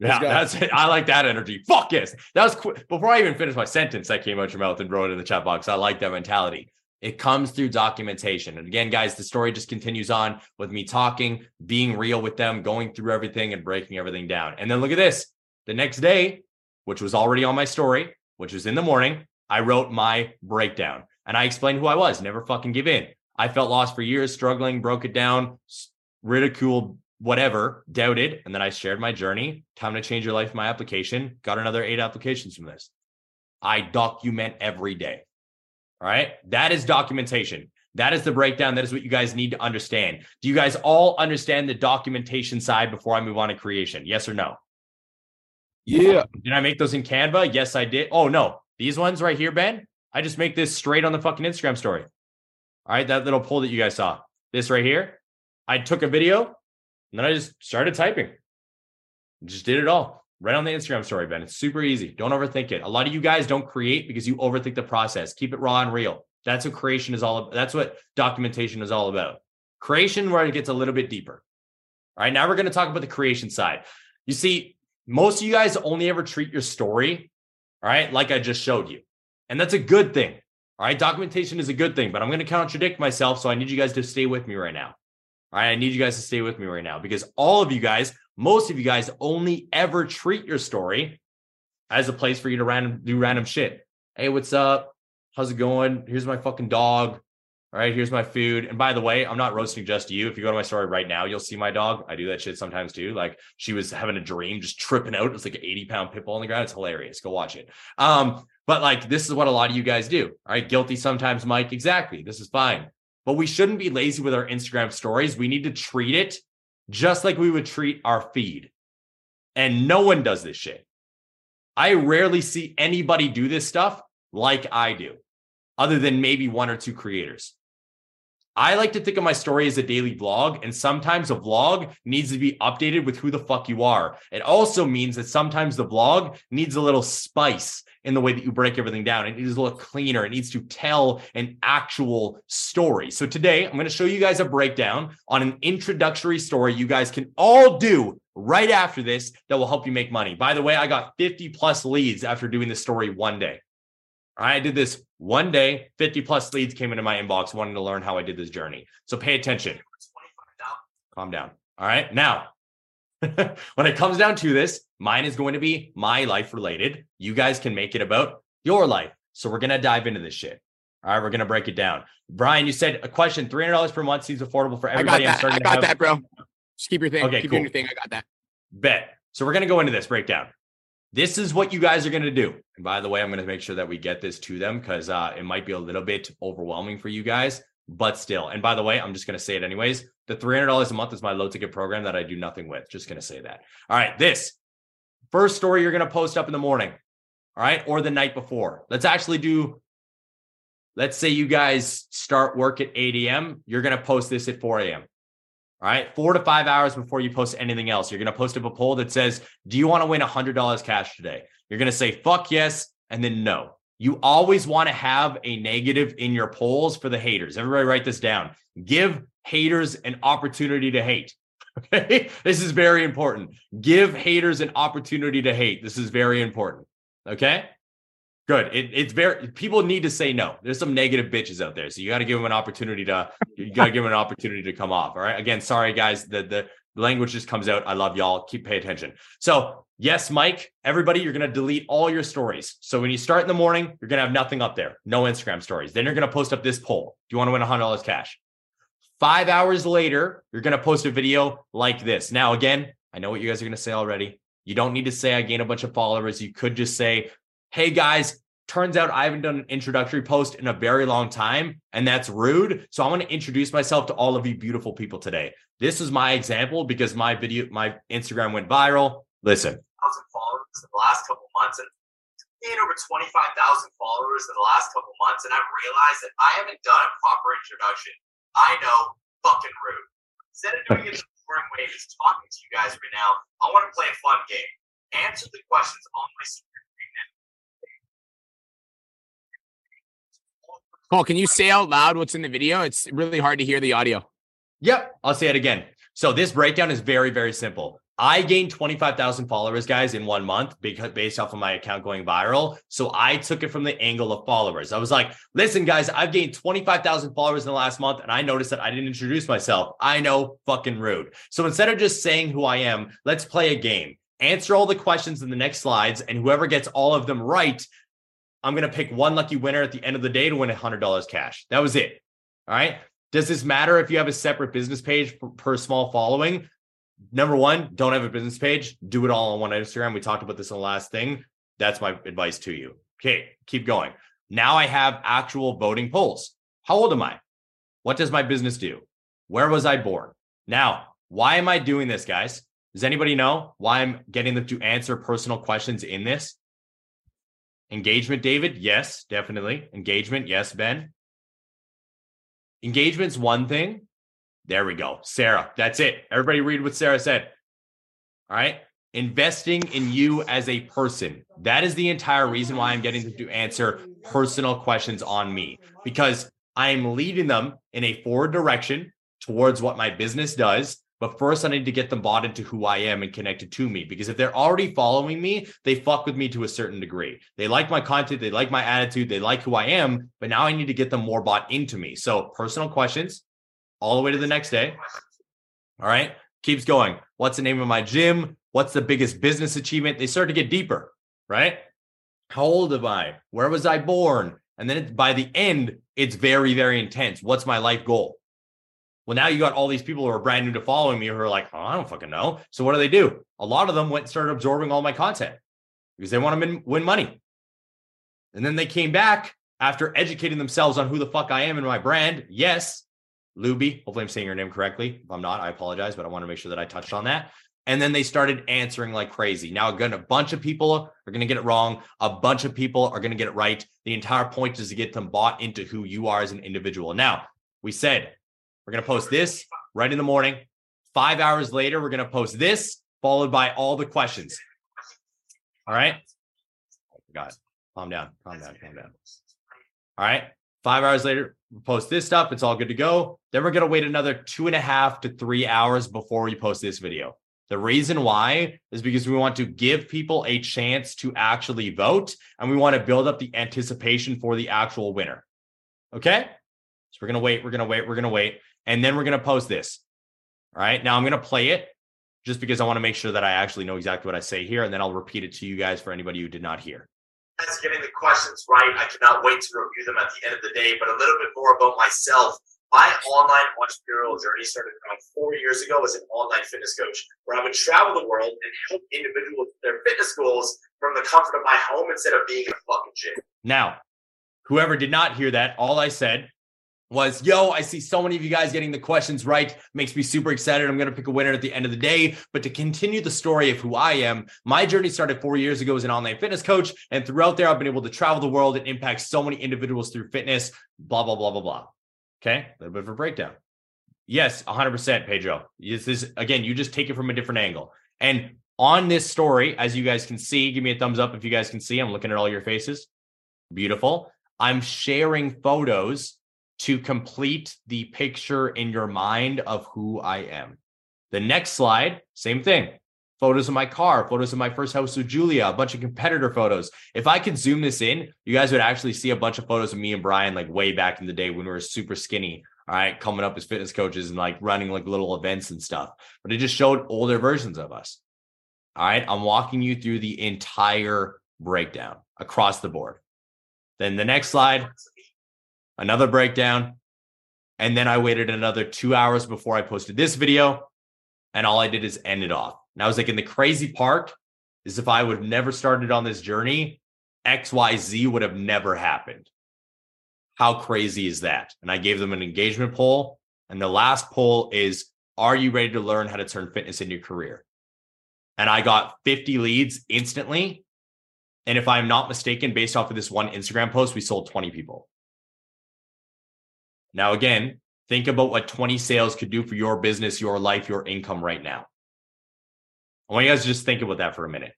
Yeah, that's it. I like that energy. Fuck yes. That was quick. Before I even finished my sentence, that came out your mouth and wrote it in the chat box. I like that mentality. It comes through documentation. And again, guys, the story just continues on with me talking, being real with them, going through everything and breaking everything down. And then look at this. The next day, which was already on my story, which was in the morning, I wrote my breakdown and I explained who I was. Never fucking give in. I felt lost for years, struggling, broke it down, ridiculed, whatever, doubted. And then I shared my journey. Time to change your life, my application. Got another eight applications from this. I document every day. All right. That is documentation. That is the breakdown. That is what you guys need to understand. Do you guys all understand the documentation side before I move on to creation? Yes or no? Yeah. Did I make those in Canva? Yes, I did. Oh, no. These ones right here, Ben, I just make this straight on the fucking Instagram story. All right. That little poll that you guys saw. This right here. I took a video and then I just started typing. Just did it all right on the Instagram story, Ben. It's super easy. Don't overthink it. A lot of you guys don't create because you overthink the process. Keep it raw and real. That's what creation is all about. That's what documentation is all about. Creation, where it gets a little bit deeper. All right, now we're going to talk about the creation side. You see, most of you guys only ever treat your story, all right, like I just showed you. And that's a good thing. All right, documentation is a good thing, but I'm going to contradict myself. So I need you guys to stay with me right now. All right, I need you guys to stay with me right now because all of you guys most of you guys only ever treat your story as a place for you to random do random shit. Hey, what's up? How's it going? Here's my fucking dog. All right, here's my food. And by the way, I'm not roasting just you. If you go to my story right now, you'll see my dog. I do that shit sometimes too. Like she was having a dream, just tripping out. It's like an 80 pound pit bull on the ground. It's hilarious. Go watch it. Um, but like this is what a lot of you guys do. Right, guilty sometimes, Mike. Exactly. This is fine. But we shouldn't be lazy with our Instagram stories. We need to treat it just like we would treat our feed. And no one does this shit. I rarely see anybody do this stuff like I do, other than maybe one or two creators. I like to think of my story as a daily vlog, and sometimes a vlog needs to be updated with who the fuck you are. It also means that sometimes the vlog needs a little spice in the way that you break everything down. It needs to look cleaner. It needs to tell an actual story. So today, I'm going to show you guys a breakdown on an introductory story you guys can all do right after this that will help you make money. By the way, I got 50 plus leads after doing this story one day. I did this one day, 50 plus leads came into my inbox wanting to learn how I did this journey. So pay attention. Calm down. All right. Now, (laughs) when it comes down to this, mine is going to be my life related. You guys can make it about your life. So we're going to dive into this shit. All right, we're gonna break it down. Brian, you said a question: three hundred dollars per month seems affordable for everybody. I got that, I got have... that bro. Just keep your thing. Okay, keep cool. your thing. I got that. Bet. So we're gonna go into this breakdown. This is what you guys are gonna do. And by the way, I'm gonna make sure that we get this to them because uh, it might be a little bit overwhelming for you guys, but still. And by the way, I'm just gonna say it anyways. The three hundred dollars a month is my low ticket program that I do nothing with. Just gonna say that. All right, this first story you're gonna post up in the morning. All right, or the night before. Let's actually do let's say you guys start work at 8 a.m., you're going to post this at 4 a.m. All right. Four to five hours before you post anything else, you're going to post up a poll that says, Do you want to win $100 cash today? You're going to say, Fuck yes. And then no. You always want to have a negative in your polls for the haters. Everybody write this down. Give haters an opportunity to hate. (laughs) Okay. This is very important. Give haters an opportunity to hate. This is very important. Okay. Good. It, it's very people need to say no. There's some negative bitches out there, so you got to give them an opportunity to you got to give them an opportunity to come off. All right. Again, sorry guys, the the language just comes out. I love y'all. Keep pay attention. So yes, Mike, everybody, you're gonna delete all your stories. So when you start in the morning, you're gonna have nothing up there, no Instagram stories. Then you're gonna post up this poll. Do you want to win hundred dollars cash? Five hours later, you're gonna post a video like this. Now, again, I know what you guys are gonna say already. You don't need to say I gained a bunch of followers. You could just say hey guys, turns out I haven't done an introductory post in a very long time, and that's rude. So I want to introduce myself to all of you beautiful people today. This is my example because my video, my Instagram went viral. Listen, thousand followers in the last couple months, and gained over twenty five thousand followers in the last couple months, and I've realized that I haven't done a proper introduction. I know, fucking rude. Instead of doing it the boring way, just talking to you guys right now, I want to play a fun game. Answer the questions on my Paul, can you say out loud what's in the video? It's really hard to hear the audio. Yep. I'll say it again. So this breakdown is very, very simple. I gained 25,000 followers, guys, in one month because based off of my account going viral. So I took it from the angle of followers. I was like, listen, guys, I've gained 25,000 followers in the last month and I noticed that I didn't introduce myself. I know fucking rude. So instead of just saying who I am, let's play a game. Answer all the questions in the next slides, and whoever gets all of them right I'm going to pick one lucky winner at the end of the day to win $100 cash. That was it. All right. Does this matter if you have a separate business page per small following? Number one, don't have a business page. Do it all on one Instagram. We talked about this in the last thing. That's my advice to you. Okay, keep going. Now I have actual voting polls. How old am I? What does my business do? Where was I born? Now, why am I doing this, guys? Does anybody know why I'm getting them to answer personal questions in this? Engagement, David? Yes, definitely. Engagement, yes, Ben. Engagement's one thing. There we go. Sarah, that's it. Everybody read what Sarah said. All right. Investing in you as a person. That is the entire reason why I'm getting them to answer personal questions on me because I am leading them in a forward direction towards what my business does but first, I need to get them bought into who I am and connected to me. Because if they're already following me, they fuck with me to a certain degree. They like my content, they like my attitude, they like who I am. But now I need to get them more bought into me. So, personal questions all the way to the next day. All right. Keeps going. What's the name of my gym? What's the biggest business achievement? They start to get deeper, right? How old am I? Where was I born? And then by the end, it's very, very intense. What's my life goal? Well, now you got all these people who are brand new to following me who are like, oh, I don't fucking know. So what do they do? A lot of them went and started absorbing all my content because they want to win money. And then they came back after educating themselves on who the fuck I am and my brand. Yes, Luby. Hopefully, I'm saying your name correctly. If I'm not, I apologize, but I want to make sure that I touched on that. And then they started answering like crazy. Now, again, a bunch of people are going to get it wrong. A bunch of people are going to get it right. The entire point is to get them bought into who you are as an individual. Now, we said we're going to post this right in the morning. Five hours later, we're going to post this, followed by all the questions. All right. I forgot. Calm down. Calm down. Calm down. All right. Five hours later, we post this stuff. It's all good to go. Then we're going to wait another two and a half to three hours before we post this video. The reason why is because we want to give people a chance to actually vote and we want to build up the anticipation for the actual winner. Okay. So we're going to wait, we're going to wait, we're going to wait. And then we're going to post this. All right. Now I'm going to play it just because I want to make sure that I actually know exactly what I say here. And then I'll repeat it to you guys for anybody who did not hear. As getting the questions right, I cannot wait to review them at the end of the day. But a little bit more about myself. My online entrepreneurial journey started around four years ago as an online fitness coach, where I would travel the world and help individuals with their fitness goals from the comfort of my home instead of being in a fucking gym. Now, whoever did not hear that, all I said was, yo, I see so many of you guys getting the questions right. Makes me super excited. I'm going to pick a winner at the end of the day. But to continue the story of who I am, my journey started four years ago as an online fitness coach. And throughout there, I've been able to travel the world and impact so many individuals through fitness, blah, blah, blah, blah, blah. Okay, a little bit of a breakdown. Yes, 100%, Pedro. This is, again, you just take it from a different angle. And on this story, as you guys can see, give me a thumbs up if you guys can see. I'm looking at all your faces. Beautiful. I'm sharing photos to complete the picture in your mind of who I am. The next slide, same thing. Photos of my car, photos of my first house with Julia, a bunch of competitor photos. If I could zoom this in, you guys would actually see a bunch of photos of me and Brian like way back in the day when we were super skinny. All right, coming up as fitness coaches and like running like little events and stuff. But it just showed older versions of us. All right, I'm walking you through the entire breakdown across the board. Then the next slide, another breakdown. And then I waited another two hours before I posted this video. And all I did is end it off. And I was like, in the crazy part is if I would have never started on this journey, XYZ would have never happened. How crazy is that? And I gave them an engagement poll. And the last poll is Are you ready to learn how to turn fitness into your career? And I got 50 leads instantly. And if I'm not mistaken, based off of this one Instagram post, we sold 20 people. Now, again, think about what 20 sales could do for your business, your life, your income right now. I want you guys to just think about that for a minute.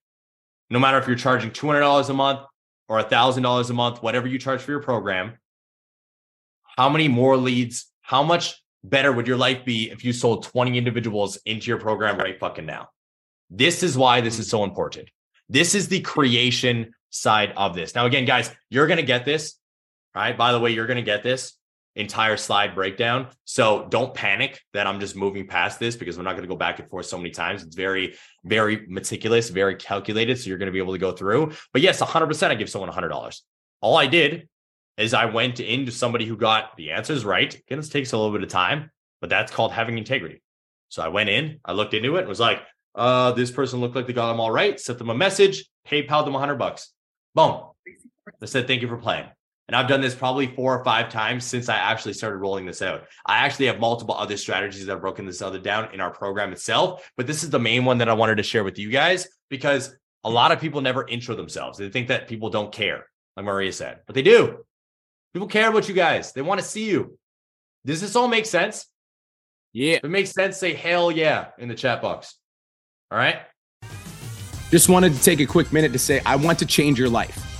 No matter if you're charging $200 a month or $1,000 a month, whatever you charge for your program, how many more leads, how much better would your life be if you sold 20 individuals into your program right fucking now? This is why this is so mm-hmm. important. This is the creation side of this. Now, again, guys, you're going to get this, right? By the way, you're going to get this entire slide breakdown. So don't panic that I'm just moving past this because we're not going to go back and forth so many times. It's very, very meticulous, very calculated. So you're going to be able to go through. But yes, 100% I give someone $100. All I did is I went into somebody who got the answers right. Again, this takes a little bit of time, but that's called having integrity. So I went in, I looked into it and was like, uh, this person looked like they got them all right. Sent them a message, PayPal them 100 bucks. Boom. I said, thank you for playing. And I've done this probably four or five times since I actually started rolling this out. I actually have multiple other strategies that have broken this other down in our program itself, but this is the main one that I wanted to share with you guys because a lot of people never intro themselves. They think that people don't care, like Maria said, but they do. People care about you guys. They want to see you. Does this all make sense? Yeah. If it makes sense, say hell yeah in the chat box. All right. Just wanted to take a quick minute to say, I want to change your life.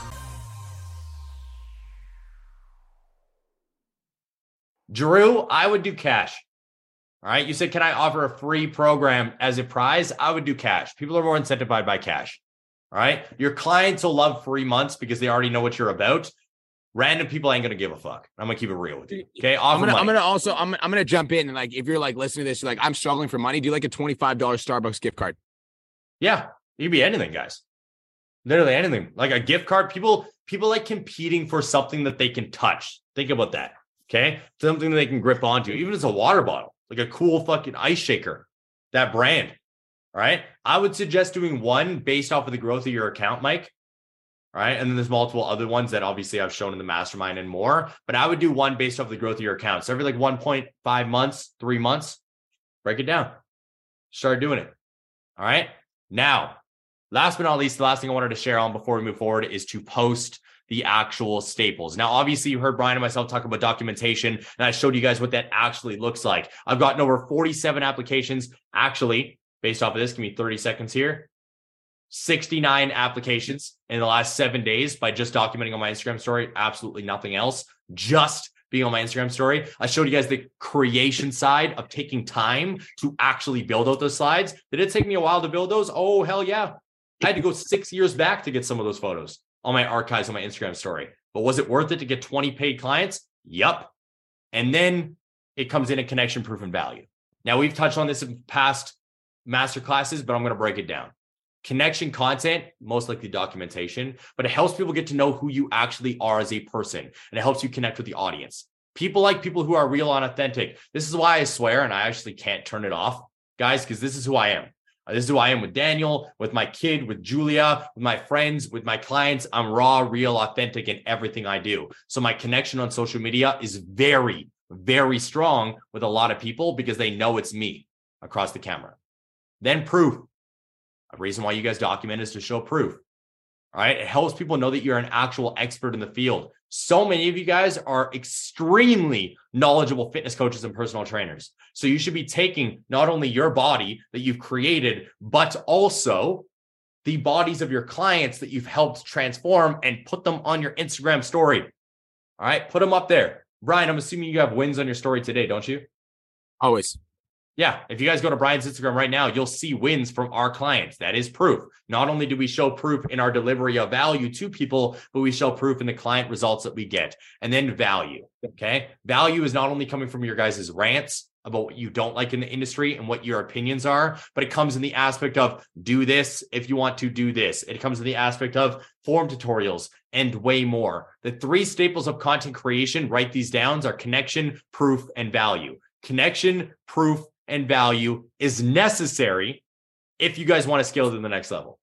Drew, I would do cash. All right. You said, can I offer a free program as a prize? I would do cash. People are more incentivized by cash. All right. Your clients will love free months because they already know what you're about. Random people ain't gonna give a fuck. I'm gonna keep it real with you. Okay. I'm gonna, I'm gonna also I'm, I'm gonna jump in and like if you're like listening to this, you're like, I'm struggling for money. Do like a $25 Starbucks gift card. Yeah. You would be anything, guys. Literally anything. Like a gift card. People, people like competing for something that they can touch. Think about that. Okay. Something that they can grip onto, even as a water bottle, like a cool fucking ice shaker, that brand. All right. I would suggest doing one based off of the growth of your account, Mike. All right. And then there's multiple other ones that obviously I've shown in the mastermind and more, but I would do one based off the growth of your account. So every like 1.5 months, three months, break it down. Start doing it. All right. Now, last but not least, the last thing I wanted to share on before we move forward is to post the actual staples. Now, obviously, you heard Brian and myself talk about documentation, and I showed you guys what that actually looks like. I've gotten over 47 applications. Actually, based off of this, give me 30 seconds here. 69 applications in the last seven days by just documenting on my Instagram story. Absolutely nothing else. Just being on my Instagram story. I showed you guys the creation side of taking time to actually build out those slides. Did it take me a while to build those? Oh, hell yeah. I had to go six years back to get some of those photos on my archives on my Instagram story. But was it worth it to get 20 paid clients? Yup. And then it comes in a connection proof and value. Now we've touched on this in past master classes, but I'm going to break it down connection content, most likely documentation, but it helps people get to know who you actually are as a person and it helps you connect with the audience. People like people who are real and authentic. This is why I swear, and I actually can't turn it off, guys, because this is who I am. Uh, this is who I am with Daniel, with my kid, with Julia, with my friends, with my clients. I'm raw, real, authentic in everything I do. So my connection on social media is very, very strong with a lot of people because they know it's me across the camera. Then proof. A reason why you guys document is to show proof. Right. It helps people know that you're an actual expert in the field. So many of you guys are extremely knowledgeable fitness coaches and personal trainers. So you should be taking not only your body that you've created, but also the bodies of your clients that you've helped transform and put them on your Instagram story. All right. Put them up there. Brian, I'm assuming you have wins on your story today, don't you? Always. Yeah, if you guys go to Brian's Instagram right now, you'll see wins from our clients. That is proof. Not only do we show proof in our delivery of value to people, but we show proof in the client results that we get. And then value. Okay. Value is not only coming from your guys' rants about what you don't like in the industry and what your opinions are, but it comes in the aspect of do this if you want to do this. It comes in the aspect of form tutorials and way more. The three staples of content creation, write these down, are connection, proof, and value. Connection, proof, and value is necessary if you guys want to scale to the next level.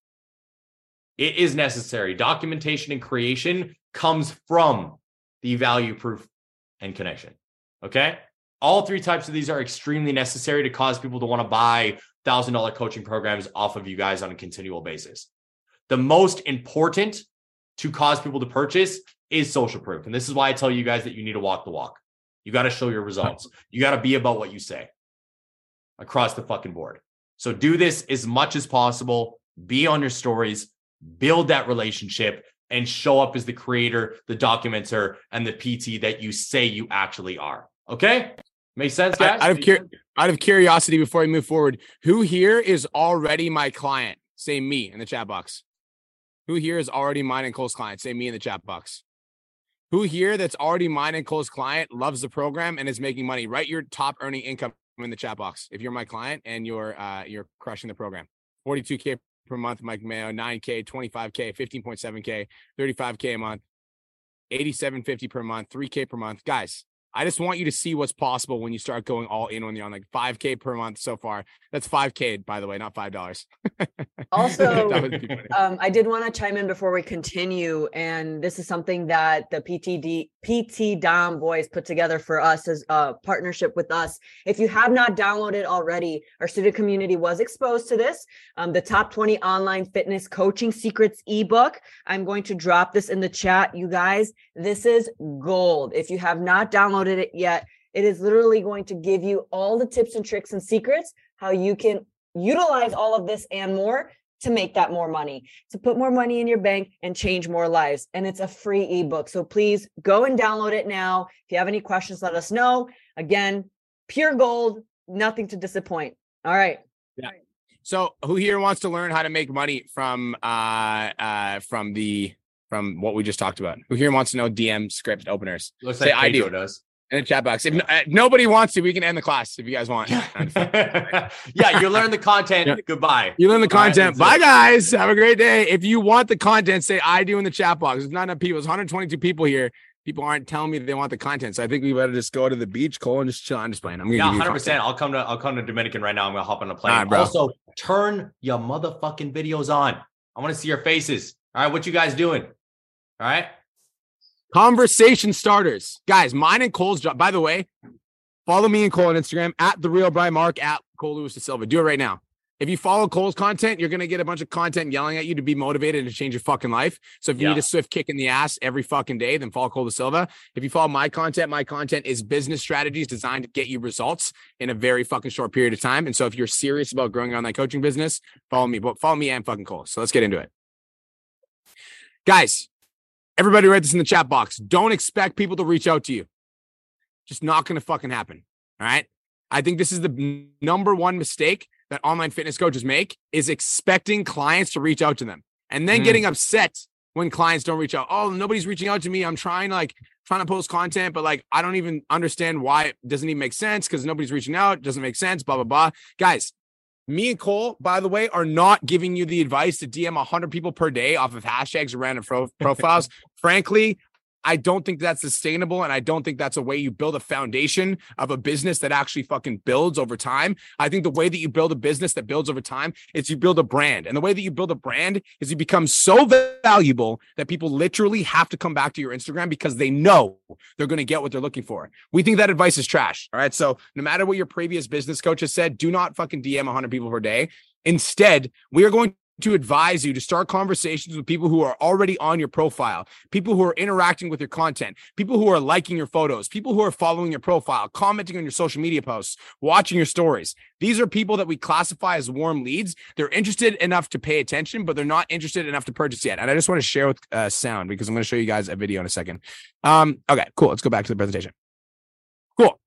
It is necessary. Documentation and creation comes from the value proof and connection. Okay. All three types of these are extremely necessary to cause people to want to buy $1,000 coaching programs off of you guys on a continual basis. The most important to cause people to purchase is social proof. And this is why I tell you guys that you need to walk the walk. You got to show your results. You got to be about what you say across the fucking board. So do this as much as possible. Be on your stories, build that relationship, and show up as the creator, the documenter, and the PT that you say you actually are. Okay? Makes sense, guys? Out of, cur- out of curiosity, before we move forward, who here is already my client? Say me in the chat box. Who here is already mine and Cole's client? Say me in the chat box. Who here that's already mine and Cole's client loves the program and is making money? Write your top earning income in the chat box if you're my client and you're uh, you're crushing the program. 42k per month, Mike Mayo, 9k, 25k, 15.7k, 35k a month, 8750 per month, 3k per month. Guys, I just want you to see what's possible when you start going all in on the on like 5k per month so far. That's 5k by the way, not five dollars. (laughs) also, um, I did want to chime in before we continue, and this is something that the PTD PT Dom boys put together for us as a partnership with us. If you have not downloaded already, our student community was exposed to this. Um, the top 20 online fitness coaching secrets ebook. I'm going to drop this in the chat, you guys. This is gold. If you have not downloaded downloaded it yet, it is literally going to give you all the tips and tricks and secrets how you can utilize all of this and more to make that more money, to put more money in your bank and change more lives. And it's a free ebook. So please go and download it now. If you have any questions, let us know. Again, pure gold, nothing to disappoint. All right. Yeah. So who here wants to learn how to make money from uh uh from the from what we just talked about? Who here wants to know DM script openers? Looks Say like I do. does in the chat box. If uh, nobody wants to, we can end the class if you guys want. yeah, (laughs) you learn the content. Yeah. Goodbye. You learn the content. Bye, guys. Have a great day. If you want the content, say I do in the chat box. There's not enough people. There's 122 people here. People aren't telling me they want the content, so I think we better just go to the beach, Cole, and just chill. I'm just playing. I'm gonna yeah, 100. percent I'll come to I'll come to Dominican right now. I'm gonna hop on a plane. Right, also, turn your motherfucking videos on. I want to see your faces. All right, what you guys doing? All right. Conversation starters. Guys, mine and Cole's job. By the way, follow me and Cole on Instagram at the real Brian Mark at Cole Lewis de Silva. Do it right now. If you follow Cole's content, you're going to get a bunch of content yelling at you to be motivated and to change your fucking life. So if you yeah. need a swift kick in the ass every fucking day, then follow Cole De Silva. If you follow my content, my content is business strategies designed to get you results in a very fucking short period of time. And so if you're serious about growing on that coaching business, follow me. But follow me and fucking Cole. So let's get into it. Guys, everybody write this in the chat box. Don't expect people to reach out to you. Just not going to fucking happen. All right. I think this is the number one mistake that online fitness coaches make is expecting clients to reach out to them and then mm. getting upset when clients don't reach out. Oh, nobody's reaching out to me. I'm trying like trying to post content, but like I don't even understand why it doesn't even make sense because nobody's reaching out. It doesn't make sense. Blah blah blah. Guys, me and Cole, by the way, are not giving you the advice to DM 100 people per day off of hashtags or random pro- (laughs) profiles. Frankly, I don't think that's sustainable. And I don't think that's a way you build a foundation of a business that actually fucking builds over time. I think the way that you build a business that builds over time is you build a brand. And the way that you build a brand is you become so valuable that people literally have to come back to your Instagram because they know they're going to get what they're looking for. We think that advice is trash. All right. So no matter what your previous business coach has said, do not fucking DM 100 people per day. Instead, we are going to advise you to start conversations with people who are already on your profile, people who are interacting with your content, people who are liking your photos, people who are following your profile, commenting on your social media posts, watching your stories. These are people that we classify as warm leads. They're interested enough to pay attention, but they're not interested enough to purchase yet. And I just want to share with uh, sound because I'm going to show you guys a video in a second. Um, okay, cool. Let's go back to the presentation. Cool.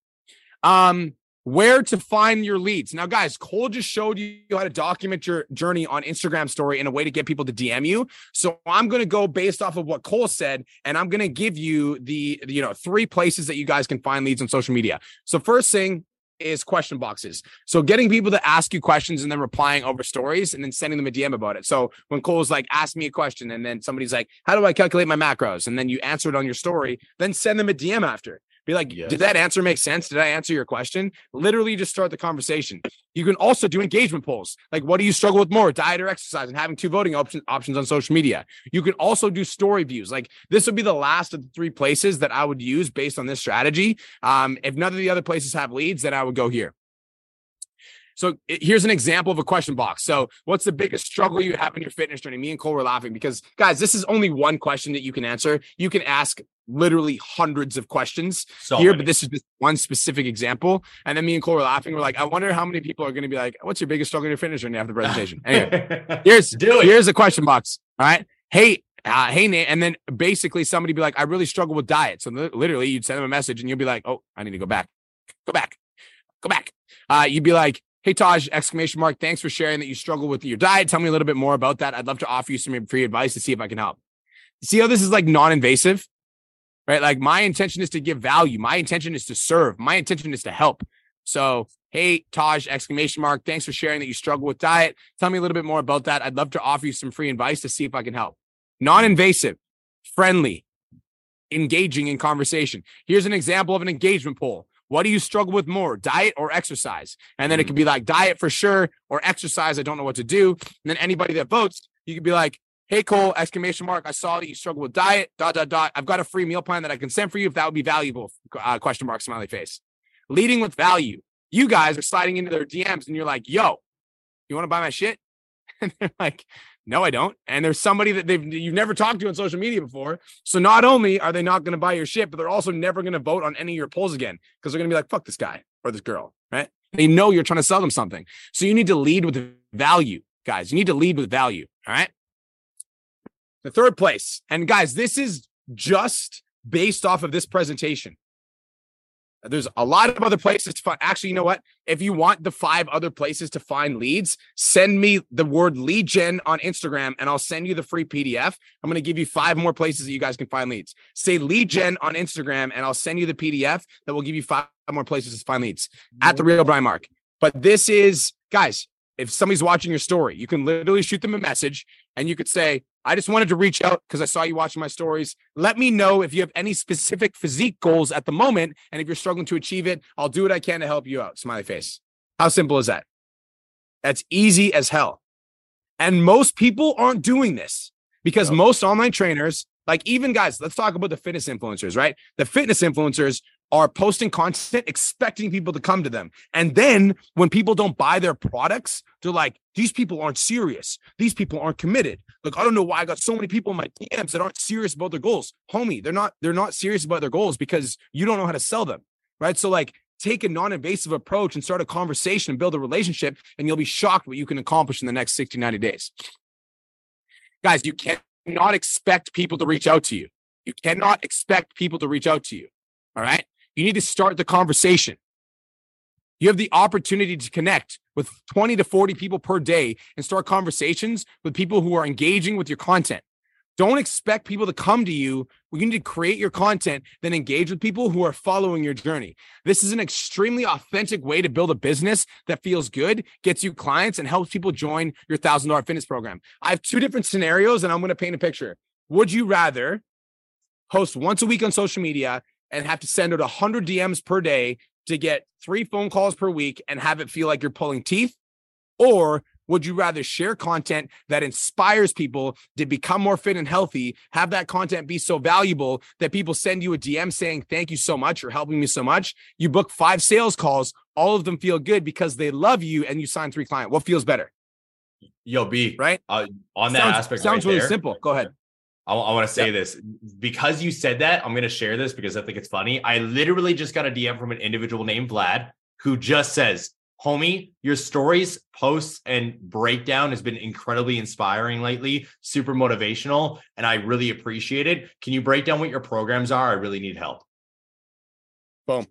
Um, where to find your leads. Now, guys, Cole just showed you how to document your journey on Instagram story in a way to get people to DM you. So I'm going to go based off of what Cole said, and I'm going to give you the, you know, three places that you guys can find leads on social media. So first thing is question boxes. So getting people to ask you questions and then replying over stories and then sending them a DM about it. So when Cole's like, ask me a question, and then somebody's like, how do I calculate my macros? And then you answer it on your story, then send them a DM after. Be like, yes. did that answer make sense? Did I answer your question? Literally just start the conversation. You can also do engagement polls. Like, what do you struggle with more, diet or exercise? And having two voting option, options on social media. You can also do story views. Like, this would be the last of the three places that I would use based on this strategy. Um, if none of the other places have leads, then I would go here. So here's an example of a question box. So, what's the biggest struggle you have in your fitness journey? Me and Cole were laughing because, guys, this is only one question that you can answer. You can ask literally hundreds of questions so here, many. but this is just one specific example. And then me and Cole were laughing. We're like, I wonder how many people are going to be like, "What's your biggest struggle in your fitness journey?" After the presentation. (laughs) Anyway, here's Do it. here's a question box. All right, hey. Uh, hey Nate, and then basically somebody be like, "I really struggle with diet." So literally, you'd send them a message, and you'll be like, "Oh, I need to go back, go back, go back." Uh, you'd be like, Hey Taj, exclamation mark. Thanks for sharing that you struggle with your diet. Tell me a little bit more about that. I'd love to offer you some free advice to see if I can help. See how this is like non-invasive, right? Like my intention is to give value. My intention is to serve. My intention is to help. So, hey Taj, exclamation mark. Thanks for sharing that you struggle with diet. Tell me a little bit more about that. I'd love to offer you some free advice to see if I can help. Non-invasive, friendly, engaging in conversation. Here's an example of an engagement poll. What do you struggle with more, diet or exercise? And then it could be like diet for sure or exercise. I don't know what to do. And then anybody that votes, you could be like, Hey Cole, exclamation mark. I saw that you struggle with diet, dot, dot, dot. I've got a free meal plan that I can send for you if that would be valuable. Uh, question mark, smiley face. Leading with value. You guys are sliding into their DMs and you're like, yo, you want to buy my shit? (laughs) And they're like, no, I don't. And there's somebody that they've you've never talked to on social media before. So not only are they not going to buy your shit, but they're also never going to vote on any of your polls again because they're going to be like, fuck this guy or this girl, right? They know you're trying to sell them something. So you need to lead with value, guys. You need to lead with value. All right. The third place. And guys, this is just based off of this presentation. There's a lot of other places to find. Actually, you know what? If you want the five other places to find leads, send me the word lead gen on Instagram and I'll send you the free PDF. I'm going to give you five more places that you guys can find leads. Say lead gen on Instagram and I'll send you the PDF that will give you five more places to find leads at the real Brian Mark. But this is, guys, if somebody's watching your story, you can literally shoot them a message and you could say, I just wanted to reach out because I saw you watching my stories. Let me know if you have any specific physique goals at the moment. And if you're struggling to achieve it, I'll do what I can to help you out. Smiley face. How simple is that? That's easy as hell. And most people aren't doing this because no. most online trainers, like even guys, let's talk about the fitness influencers, right? The fitness influencers are posting content expecting people to come to them. And then when people don't buy their products, they're like, these people aren't serious. These people aren't committed. Like, I don't know why I got so many people in my DMs that aren't serious about their goals. Homie, they're not, they're not serious about their goals because you don't know how to sell them. Right. So like take a non-invasive approach and start a conversation and build a relationship, and you'll be shocked what you can accomplish in the next 60, 90 days. Guys, you cannot expect people to reach out to you. You cannot expect people to reach out to you. All right. You need to start the conversation. You have the opportunity to connect with 20 to 40 people per day and start conversations with people who are engaging with your content. Don't expect people to come to you. You need to create your content, then engage with people who are following your journey. This is an extremely authentic way to build a business that feels good, gets you clients, and helps people join your thousand dollar fitness program. I have two different scenarios, and I'm going to paint a picture. Would you rather post once a week on social media and have to send out 100 DMs per day to get three phone calls per week and have it feel like you're pulling teeth? Or would you rather share content that inspires people to become more fit and healthy, have that content be so valuable that people send you a DM saying, Thank you so much, you're helping me so much? You book five sales calls, all of them feel good because they love you and you sign three clients. What feels better? Yo, B, right? Uh, on that sounds, aspect, sounds right really there, simple. Go ahead. I, I want to say yep. this because you said that. I'm going to share this because I think it's funny. I literally just got a DM from an individual named Vlad who just says, Homie, your stories, posts, and breakdown has been incredibly inspiring lately, super motivational, and I really appreciate it. Can you break down what your programs are? I really need help. Boom.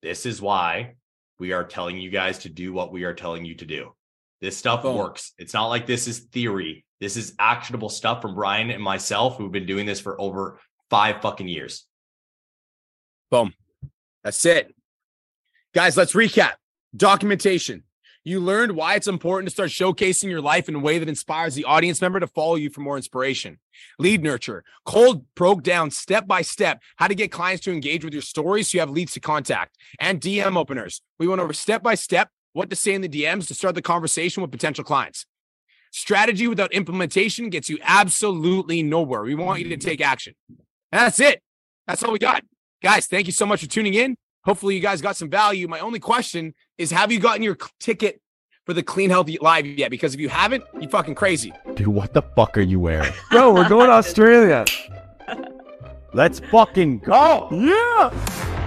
This is why we are telling you guys to do what we are telling you to do. This stuff Boom. works. It's not like this is theory. This is actionable stuff from Brian and myself who've been doing this for over five fucking years. Boom. That's it. Guys, let's recap. Documentation. You learned why it's important to start showcasing your life in a way that inspires the audience member to follow you for more inspiration. Lead nurture. Cole broke down step by step how to get clients to engage with your stories so you have leads to contact and DM openers. We went over step by step what to say in the DMs to start the conversation with potential clients. Strategy without implementation gets you absolutely nowhere. We want you to take action. And that's it. That's all we got. Guys, thank you so much for tuning in. Hopefully, you guys got some value. My only question is Have you gotten your ticket for the Clean Healthy Live yet? Because if you haven't, you fucking crazy. Dude, what the fuck are you wearing? (laughs) Bro, we're going to Australia. (laughs) Let's fucking go. Yeah.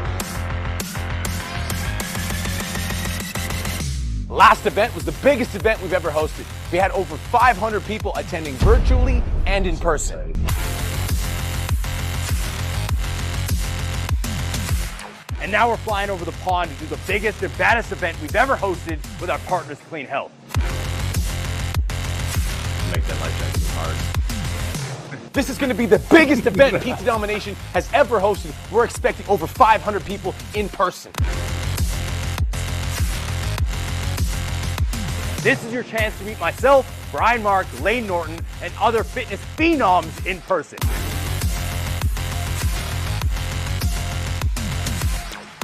Last event was the biggest event we've ever hosted. We had over 500 people attending virtually and in person. And now we're flying over the pond to do the biggest and baddest event we've ever hosted with our partners, Clean Health. Make that life hard. This is going to be the biggest event PT Domination has ever hosted. We're expecting over 500 people in person. This is your chance to meet myself, Brian Mark, Layne Norton, and other fitness phenoms in person.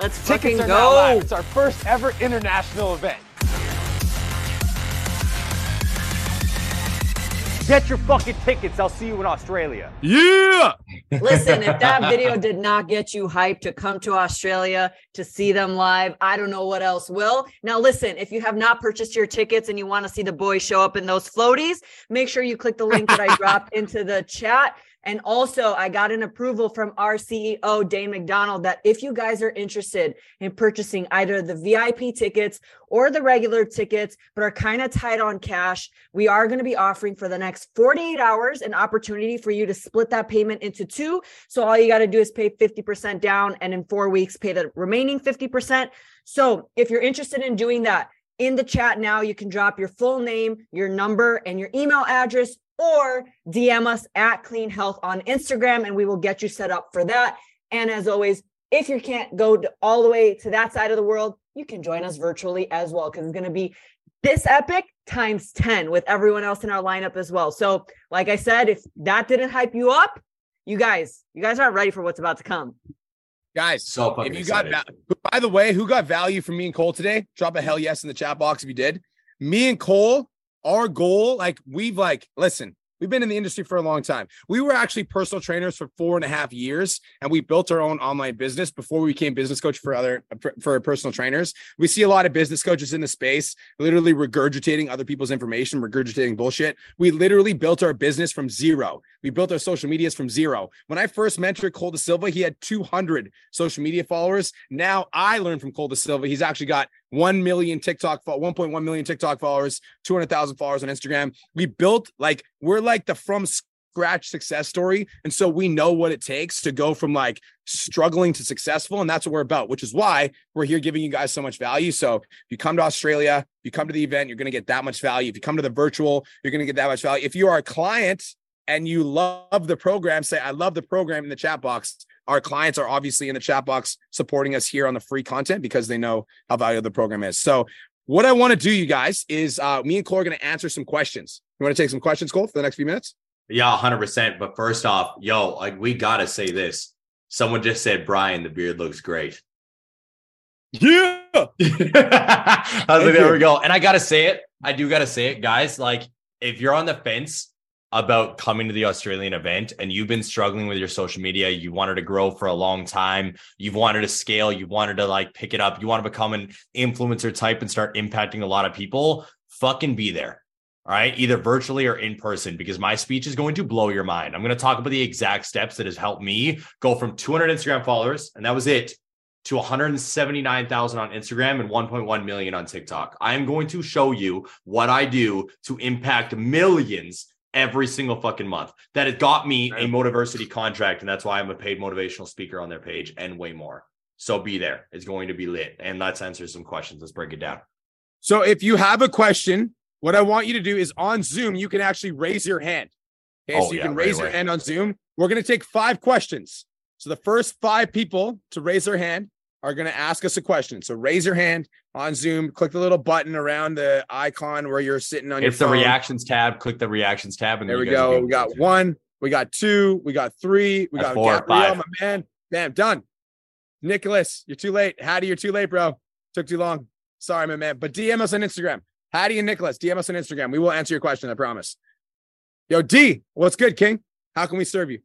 Let's Tickets fucking go. It's our first ever international event. Get your fucking tickets. I'll see you in Australia. Yeah. Listen, if that (laughs) video did not get you hyped to come to Australia to see them live, I don't know what else will. Now, listen, if you have not purchased your tickets and you want to see the boys show up in those floaties, make sure you click the link that I (laughs) dropped into the chat. And also, I got an approval from our CEO, Dane McDonald, that if you guys are interested in purchasing either the VIP tickets or the regular tickets, but are kind of tight on cash, we are going to be offering for the next 48 hours an opportunity for you to split that payment into two. So all you got to do is pay 50% down and in four weeks, pay the remaining 50%. So if you're interested in doing that, in the chat now, you can drop your full name, your number, and your email address or DM us at Clean Health on Instagram and we will get you set up for that. And as always, if you can't go to all the way to that side of the world, you can join us virtually as well because it's going to be this epic times 10 with everyone else in our lineup as well. So, like I said, if that didn't hype you up, you guys, you guys aren't ready for what's about to come. Guys, so if you excited. got, by the way, who got value from me and Cole today? Drop a hell yes in the chat box if you did. Me and Cole our goal, like we've like, listen, We've been in the industry for a long time. We were actually personal trainers for four and a half years, and we built our own online business before we became business coach for other for personal trainers. We see a lot of business coaches in the space literally regurgitating other people's information, regurgitating bullshit. We literally built our business from zero. We built our social medias from zero. When I first mentored Cole De Silva, he had 200 social media followers. Now I learned from Cole De Silva. He's actually got 1 million TikTok, 1.1 million TikTok followers, 200,000 followers on Instagram. We built like, we're like the from scratch success story. And so we know what it takes to go from like struggling to successful. And that's what we're about, which is why we're here giving you guys so much value. So if you come to Australia, if you come to the event, you're going to get that much value. If you come to the virtual, you're going to get that much value. If you are a client and you love the program, say, I love the program in the chat box. Our clients are obviously in the chat box supporting us here on the free content because they know how valuable the program is. So, what I want to do, you guys, is uh, me and Cole are going to answer some questions. You want to take some questions, Cole, for the next few minutes? Yeah, 100%. But first off, yo, like we got to say this. Someone just said, Brian, the beard looks great. Yeah. (laughs) I was like, there we go. And I got to say it. I do got to say it, guys. Like, if you're on the fence about coming to the Australian event and you've been struggling with your social media, you wanted to grow for a long time, you've wanted to scale, you wanted to like pick it up, you want to become an influencer type and start impacting a lot of people, fucking be there. All right, either virtually or in person, because my speech is going to blow your mind. I'm going to talk about the exact steps that has helped me go from 200 Instagram followers, and that was it, to 179,000 on Instagram and 1.1 million on TikTok. I am going to show you what I do to impact millions every single fucking month. That it got me a Motiversity contract, and that's why I'm a paid motivational speaker on their page and way more. So be there. It's going to be lit. And let's answer some questions. Let's break it down. So if you have a question, what I want you to do is on Zoom, you can actually raise your hand. Okay, oh, so you yeah, can raise right your hand on Zoom. We're going to take five questions. So the first five people to raise their hand are going to ask us a question. So raise your hand on Zoom, click the little button around the icon where you're sitting on your. it's your the reactions tab. Click the reactions tab. And there we go. We got one, we got two, we got three, we That's got four, Gabriel, five. my man. Bam, done. Nicholas, you're too late. Hattie, you're too late, bro. Took too long. Sorry, my man. But DM us on Instagram. Hattie and Nicholas, DM us on Instagram. We will answer your question, I promise. Yo, D, what's good, King? How can we serve you?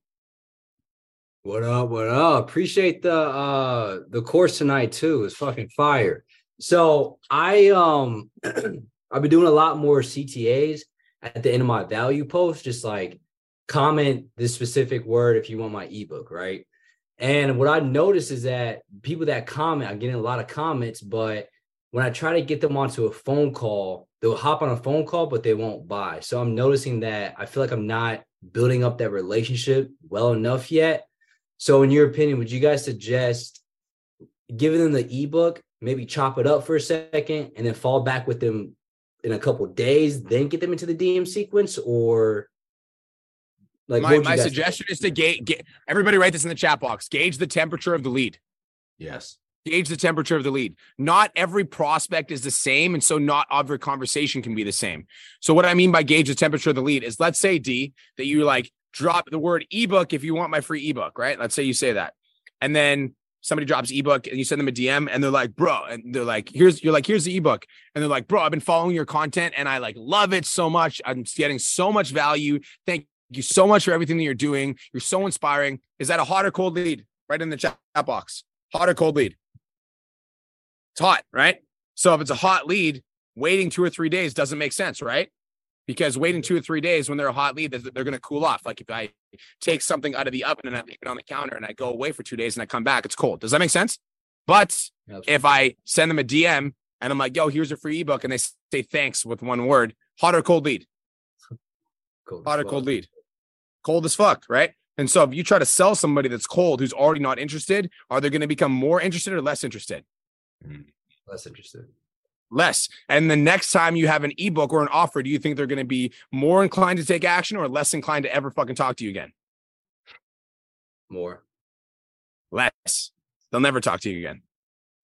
What up? What up? Appreciate the uh the course tonight too. It's fucking fire. So I um (clears throat) I've been doing a lot more CTAs at the end of my value post, just like comment this specific word if you want my ebook, right? And what I noticed is that people that comment, I'm getting a lot of comments, but when I try to get them onto a phone call, they'll hop on a phone call, but they won't buy. So I'm noticing that I feel like I'm not building up that relationship well enough yet. So, in your opinion, would you guys suggest giving them the ebook, maybe chop it up for a second, and then fall back with them in a couple days, then get them into the DM sequence, or like my, my suggestion is to gauge. Everybody, write this in the chat box. Gauge the temperature of the lead. Yes. Gauge the temperature of the lead. Not every prospect is the same, and so not every conversation can be the same. So, what I mean by gauge the temperature of the lead is, let's say D that you're like drop the word ebook if you want my free ebook, right? Let's say you say that. And then somebody drops ebook and you send them a DM and they're like, bro, and they're like, here's, you're like, here's the ebook. And they're like, bro, I've been following your content and I like love it so much. I'm getting so much value. Thank you so much for everything that you're doing. You're so inspiring. Is that a hot or cold lead? Right in the chat box. Hot or cold lead? It's hot, right? So if it's a hot lead, waiting two or three days doesn't make sense, right? Because waiting two or three days when they're a hot lead, they're going to cool off. Like if I take something out of the oven and I leave it on the counter and I go away for two days and I come back, it's cold. Does that make sense? But if I send them a DM and I'm like, yo, here's a free ebook, and they say thanks with one word, hot or cold lead? Cold hot or cold lead? Cold as fuck, right? And so if you try to sell somebody that's cold who's already not interested, are they going to become more interested or less interested? Hmm. Less interested less. And the next time you have an ebook or an offer, do you think they're going to be more inclined to take action or less inclined to ever fucking talk to you again? More. Less. They'll never talk to you again.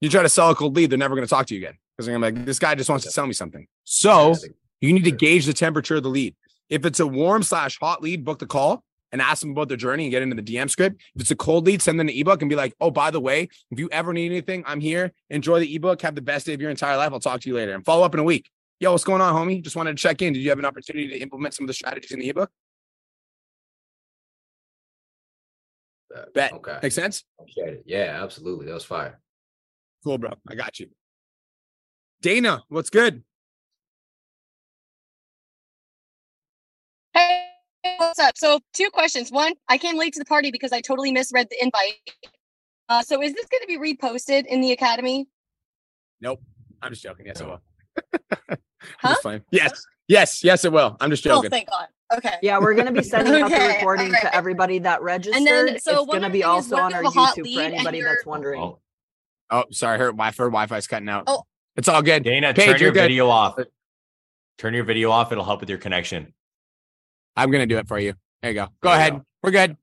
You try to sell a cold lead, they're never going to talk to you again because they're going to be like, this guy just wants to sell me something. So you need to gauge the temperature of the lead. If it's a warm slash hot lead, book the call and ask them about their journey and get into the DM script. If it's a cold lead, send them an ebook and be like, oh, by the way, if you ever need anything, I'm here. Enjoy the ebook. Have the best day of your entire life. I'll talk to you later and follow up in a week. Yo, what's going on, homie? Just wanted to check in. Did you have an opportunity to implement some of the strategies in the ebook? Uh, Bet. Okay. Make sense? Yeah, absolutely. That was fire. Cool, bro. I got you. Dana, what's good? What's up? So, two questions. One, I came late to the party because I totally misread the invite. Uh, so, is this going to be reposted in the academy? Nope. I'm just joking. Yes, it will. (laughs) Huh? Fine. Yes. Yes. Yes, it will. I'm just Oh, joking. thank God. Okay. Yeah, we're gonna be sending out the (laughs) recording alright. to everybody that registered. And then, so it's gonna be also on our you have a hot YouTube for anybody that's wondering. Oh, Oh, sorry. Her Wi-Fi, her Wi-Fi's cutting out. Oh. It's all good. Dana, Paige, turn you're your good. video off. Turn your video off. It'll help with your connection. I'm gonna do it for you. There you go. Go There ahead. go. We're good.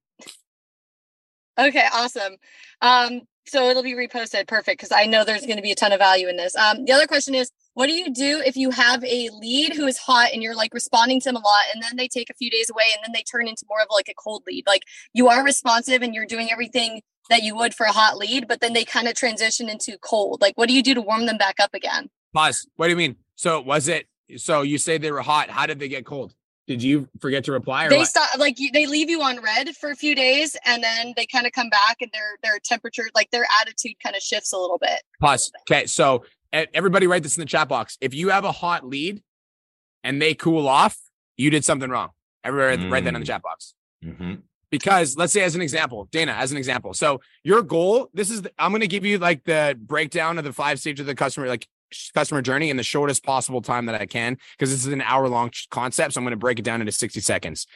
Okay, awesome. Um, so it'll be reposted. Perfect. Because I know there's going to be a ton of value in this. Um, the other question is, what do you do if you have a lead who is hot and you're like responding to them a lot, and then they take a few days away, and then they turn into more of like a cold lead? Like you are responsive and you're doing everything that you would for a hot lead, but then they kind of transition into cold. Like, what do you do to warm them back up again? Pause. What do you mean? So was it? So you say they were hot. How did they get cold? Did you forget to reply or They what? stop like you, they leave you on read for a few days, and then they kind of come back, and their their temperature, like their attitude, kind of shifts a little bit. Pause. Okay. So everybody write this in the chat box. If you have a hot lead and they cool off, you did something wrong. Everybody write that in the Mm. chat box. Mm-hmm. because let's say as an example dana as an example so your goal this is the, i'm going to give you like the breakdown of the five stages of the customer like sh- customer journey in the shortest possible time that i can because this is an hour long concept so i'm going to break it down into 60 seconds.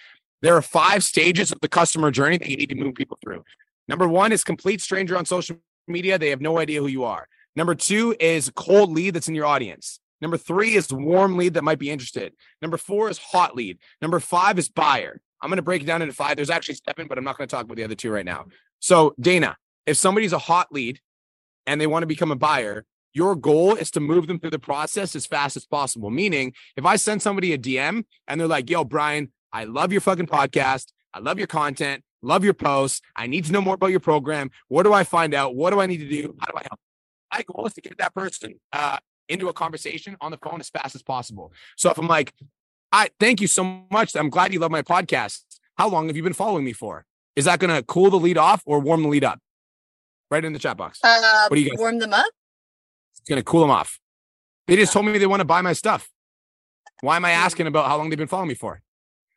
There are five stages of the customer journey that you need to move people through. Number one is complete stranger on social media. They have no idea who you are. Number two is cold lead that's in your audience. Number three is warm lead that might be interested. Number four is hot lead. Number five is buyer. I'm going to break it down into five. There's actually seven, but I'm not going to talk about the other two right now. So, Dana, if somebody's a hot lead and they want to become a buyer, your goal is to move them through the process as fast as possible. Meaning, if I send somebody a DM and they're like, yo, Brian, I love your fucking podcast. I love your content. Love your posts. I need to know more about your program. What do I find out? What do I need to do? How do I help? My goal is to get that person uh, into a conversation on the phone as fast as possible. So if I'm like, I thank you so much. I'm glad you love my podcast. How long have you been following me for? Is that going to cool the lead off or warm the lead up? Right in the chat box. Uh, What do you guys- warm them up? It's going to cool them off. They just told me they want to buy my stuff. Why am I Hmm. asking about how long they've been following me for?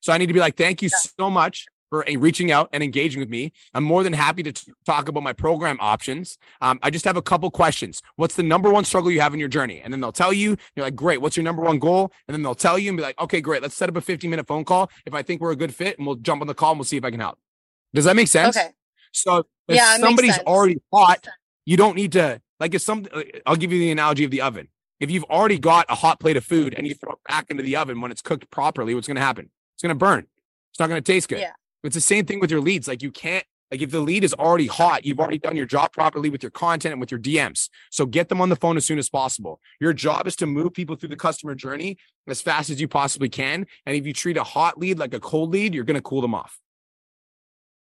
So I need to be like, thank you so much for reaching out and engaging with me. I'm more than happy to t- talk about my program options. Um, I just have a couple questions. What's the number one struggle you have in your journey? And then they'll tell you, you're like, great. What's your number one goal? And then they'll tell you and be like, okay, great. Let's set up a 15 minute phone call. If I think we're a good fit and we'll jump on the call and we'll see if I can help. Does that make sense? Okay. So if Yeah, somebody's already hot, you don't need to like if some I'll give you the analogy of the oven. If you've already got a hot plate of food and you throw it back into the oven when it's cooked properly, what's going to happen? It's going to burn. It's not going to taste good. Yeah. It's the same thing with your leads. Like you can't like if the lead is already hot, you've already done your job properly with your content and with your DMs. So get them on the phone as soon as possible. Your job is to move people through the customer journey as fast as you possibly can. And if you treat a hot lead like a cold lead, you're going to cool them off.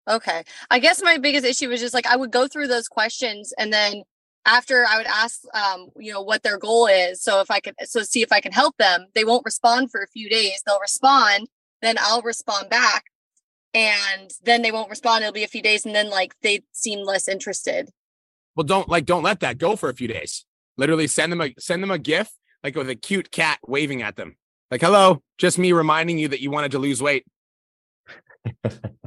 Okay. I guess my biggest issue was just like I would go through those questions and then after I would ask um, you know, what their goal is. So if I could so see if I can help them, they won't respond for a few days. They'll respond, then I'll respond back. And then they won't respond. It'll be a few days, and then like they seem less interested. Well, don't like don't let that go for a few days. Literally send them a send them a GIF like with a cute cat waving at them. Like, hello, just me reminding you that you wanted to lose weight. (laughs)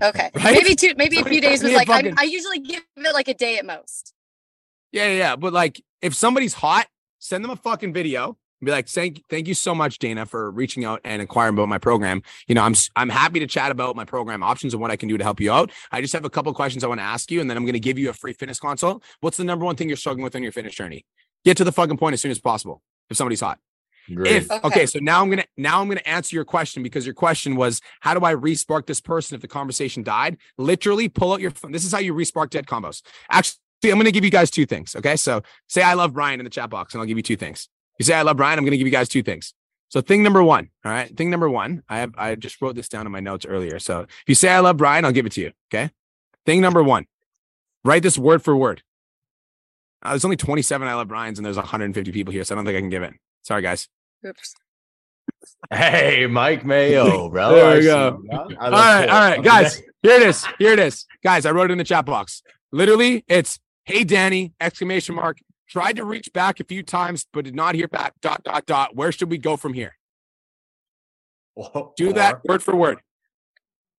Okay. Right? Maybe two maybe a few days was me a like I, I usually give it like a day at most. Yeah, yeah, yeah. But like if somebody's hot, send them a fucking video. and Be like, thank, thank you so much, Dana, for reaching out and inquiring about my program. You know, I'm s- I'm happy to chat about my program options and what I can do to help you out. I just have a couple questions I want to ask you, and then I'm going to give you a free fitness consult. What's the number one thing you're struggling with on your fitness journey? Get to the fucking point as soon as possible. If somebody's hot. Great. If okay. Okay. so now I'm gonna now I'm gonna answer your question because your question was how do I respark this person if the conversation died? Literally pull out your phone. This is how you respark dead combos. Actually, I'm gonna give you guys two things. Okay, so say I love Brian in the chat box, and I'll give you two things. You say I love Brian, I'm gonna give you guys two things. So thing number one, all right. Thing number one, I have I just wrote this down in my notes earlier. So if you say I love Brian, I'll give it to you. Okay. Thing number one, write this word for word. Uh, there's only 27 I love Brian's, and there's 150 people here, so I don't think I can give it. Sorry, guys. Oops. Hey, Mike Mayo, (laughs) bro. There we I go. see you, bro. I All look right, cool. all right, guys. Here it is. Here it is, guys. I wrote it in the chat box. Literally, it's "Hey Danny!" exclamation mark. Tried to reach back a few times, but did not hear back. Dot dot dot. Where should we go from here? Do that word for word.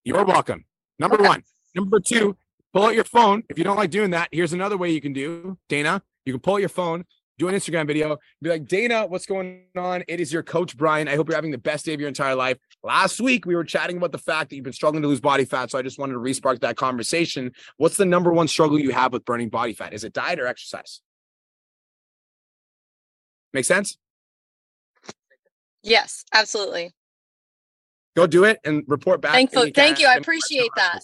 You're welcome. Number one. Number two, pull out your phone. If you don't like doing that, here's another way you can do. Dana, you can pull out your phone, do an Instagram video, be like, Dana, what's going on? It is your coach, Brian. I hope you're having the best day of your entire life. Last week, we were chatting about the fact that you've been struggling to lose body fat. So I just wanted to respark that conversation. What's the number one struggle you have with burning body fat? Is it diet or exercise? Make sense? Yes, absolutely. Go do it and report back. Thankful. you Thank you. I appreciate that.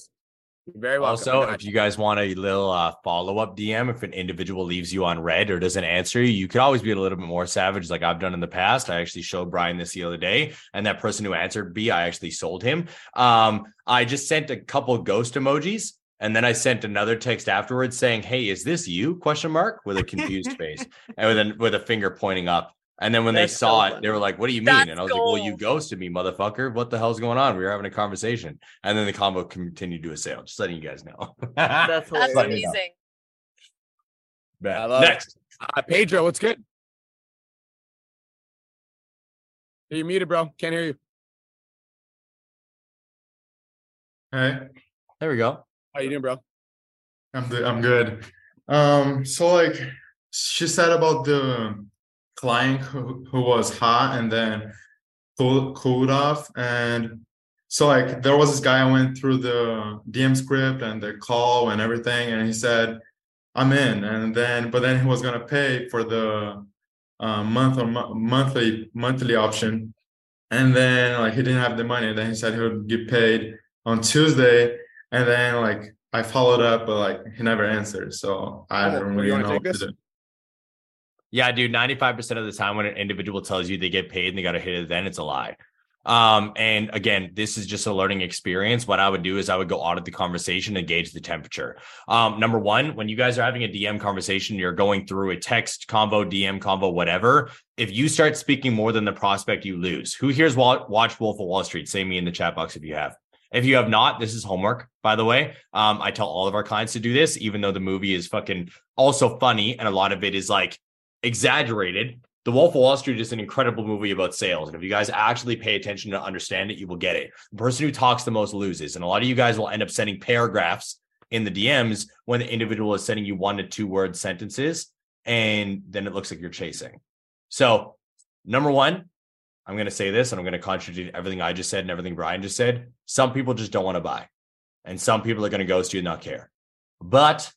You're very welcome. Also, if you guys want a little uh, follow up DM, if an individual leaves you on read or doesn't answer you, you could always be a little bit more savage, like I've done in the past. I actually showed Brian this the other day, and that person who answered B, I actually sold him. Um, I just sent a couple ghost emojis, and then I sent another text afterwards saying, "Hey, is this you?" Question mark with a confused (laughs) face and with a with a finger pointing up. And then when That's they saw so it, they were like, "What do you mean?" That's and I was like, "Well, you ghosted me, motherfucker. What the hell's going on? We were having a conversation." And then the combo continued to a sale. Just letting you guys know. (laughs) That's That's hilarious. Let know. amazing. Bad. I love it. Next. Uh, Pedro, what's good? You're muted, bro. Can't hear you. Hey, There we go. How you doing, bro? I'm good. I'm good. Um, so like she said about the client who, who was hot and then cool, cooled off, and so like there was this guy I went through the DM script and the call and everything, and he said I'm in, and then but then he was gonna pay for the uh, month or mo- monthly monthly option, and then like he didn't have the money, and then he said he would get paid on Tuesday, and then like I followed up, but like he never answered, so I Oh, don't really know what to do. Yeah, dude, 95% of the time when an individual tells you they get paid and they got to hit it, then it's a lie. Um, and again, this is just a learning experience. What I would do is I would go audit the conversation and gauge the temperature. Um, number one, when you guys are having a DM conversation, you're going through a text convo, DM convo, whatever. If you start speaking more than the prospect, you lose. Who here's wa- watched Wolf of Wall Street? Say me in the chat box if you have. If you have not, this is homework, by the way. Um, I tell all of our clients to do this, even though the movie is fucking also funny and a lot of it is like exaggerated. The Wolf of Wall Street is an incredible movie about sales. And if you guys actually pay attention to understand it, you will get it. The person who talks the most loses. And a lot of you guys will end up sending paragraphs in the DMs when the individual is sending you one to two word sentences. And then it looks like you're chasing. So, number one, I'm going to say this and I'm going to contradict everything I just said and everything Brian just said. Some people just don't want to buy, and some people are going to ghost you and not care. But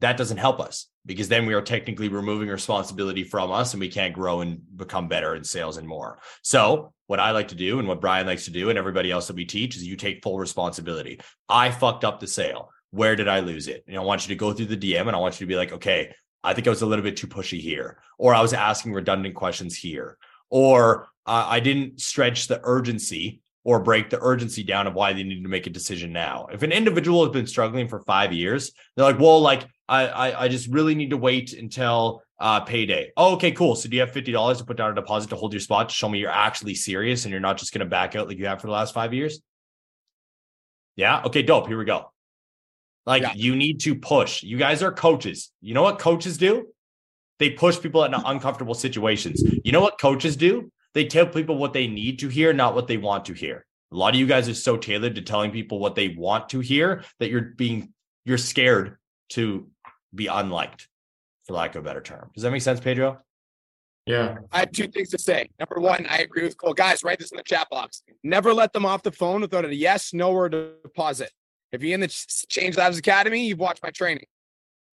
that doesn't help us because then we are technically removing responsibility from us and we can't grow and become better in sales and more. So, what I like to do and what Brian likes to do and everybody else that we teach is you take full responsibility. I fucked up the sale. Where did I lose it? And I want you to go through the DM and I want you to be like, okay, I think I was a little bit too pushy here, or I was asking redundant questions here, or uh, I didn't stretch the urgency or break the urgency down of why they need to make a decision now. If an individual has been struggling for five years, they're like, well, like I I, I just really need to wait until uh, payday. Oh, okay, cool. So do you have fifty dollars to put down a deposit to hold your spot to show me you're actually serious and you're not just going to back out like you have for the last five years? Yeah. Okay. Dope. Here we go. Like Yeah. you need to push. You guys are coaches. You know what coaches do? They push people into uncomfortable situations. You know what coaches do? They tell people what they need to hear, not what they want to hear. A lot of you guys are so tailored to telling people what they want to hear that you're being you're scared to be unliked, for lack of a better term. Does that make sense, Pedro? Yeah. I have two things to say. Number one, I agree with Cole. Guys, write this in the chat box. Never let them off the phone without a yes, no, or deposit. If you're in the Change Lives Academy, you've watched my training.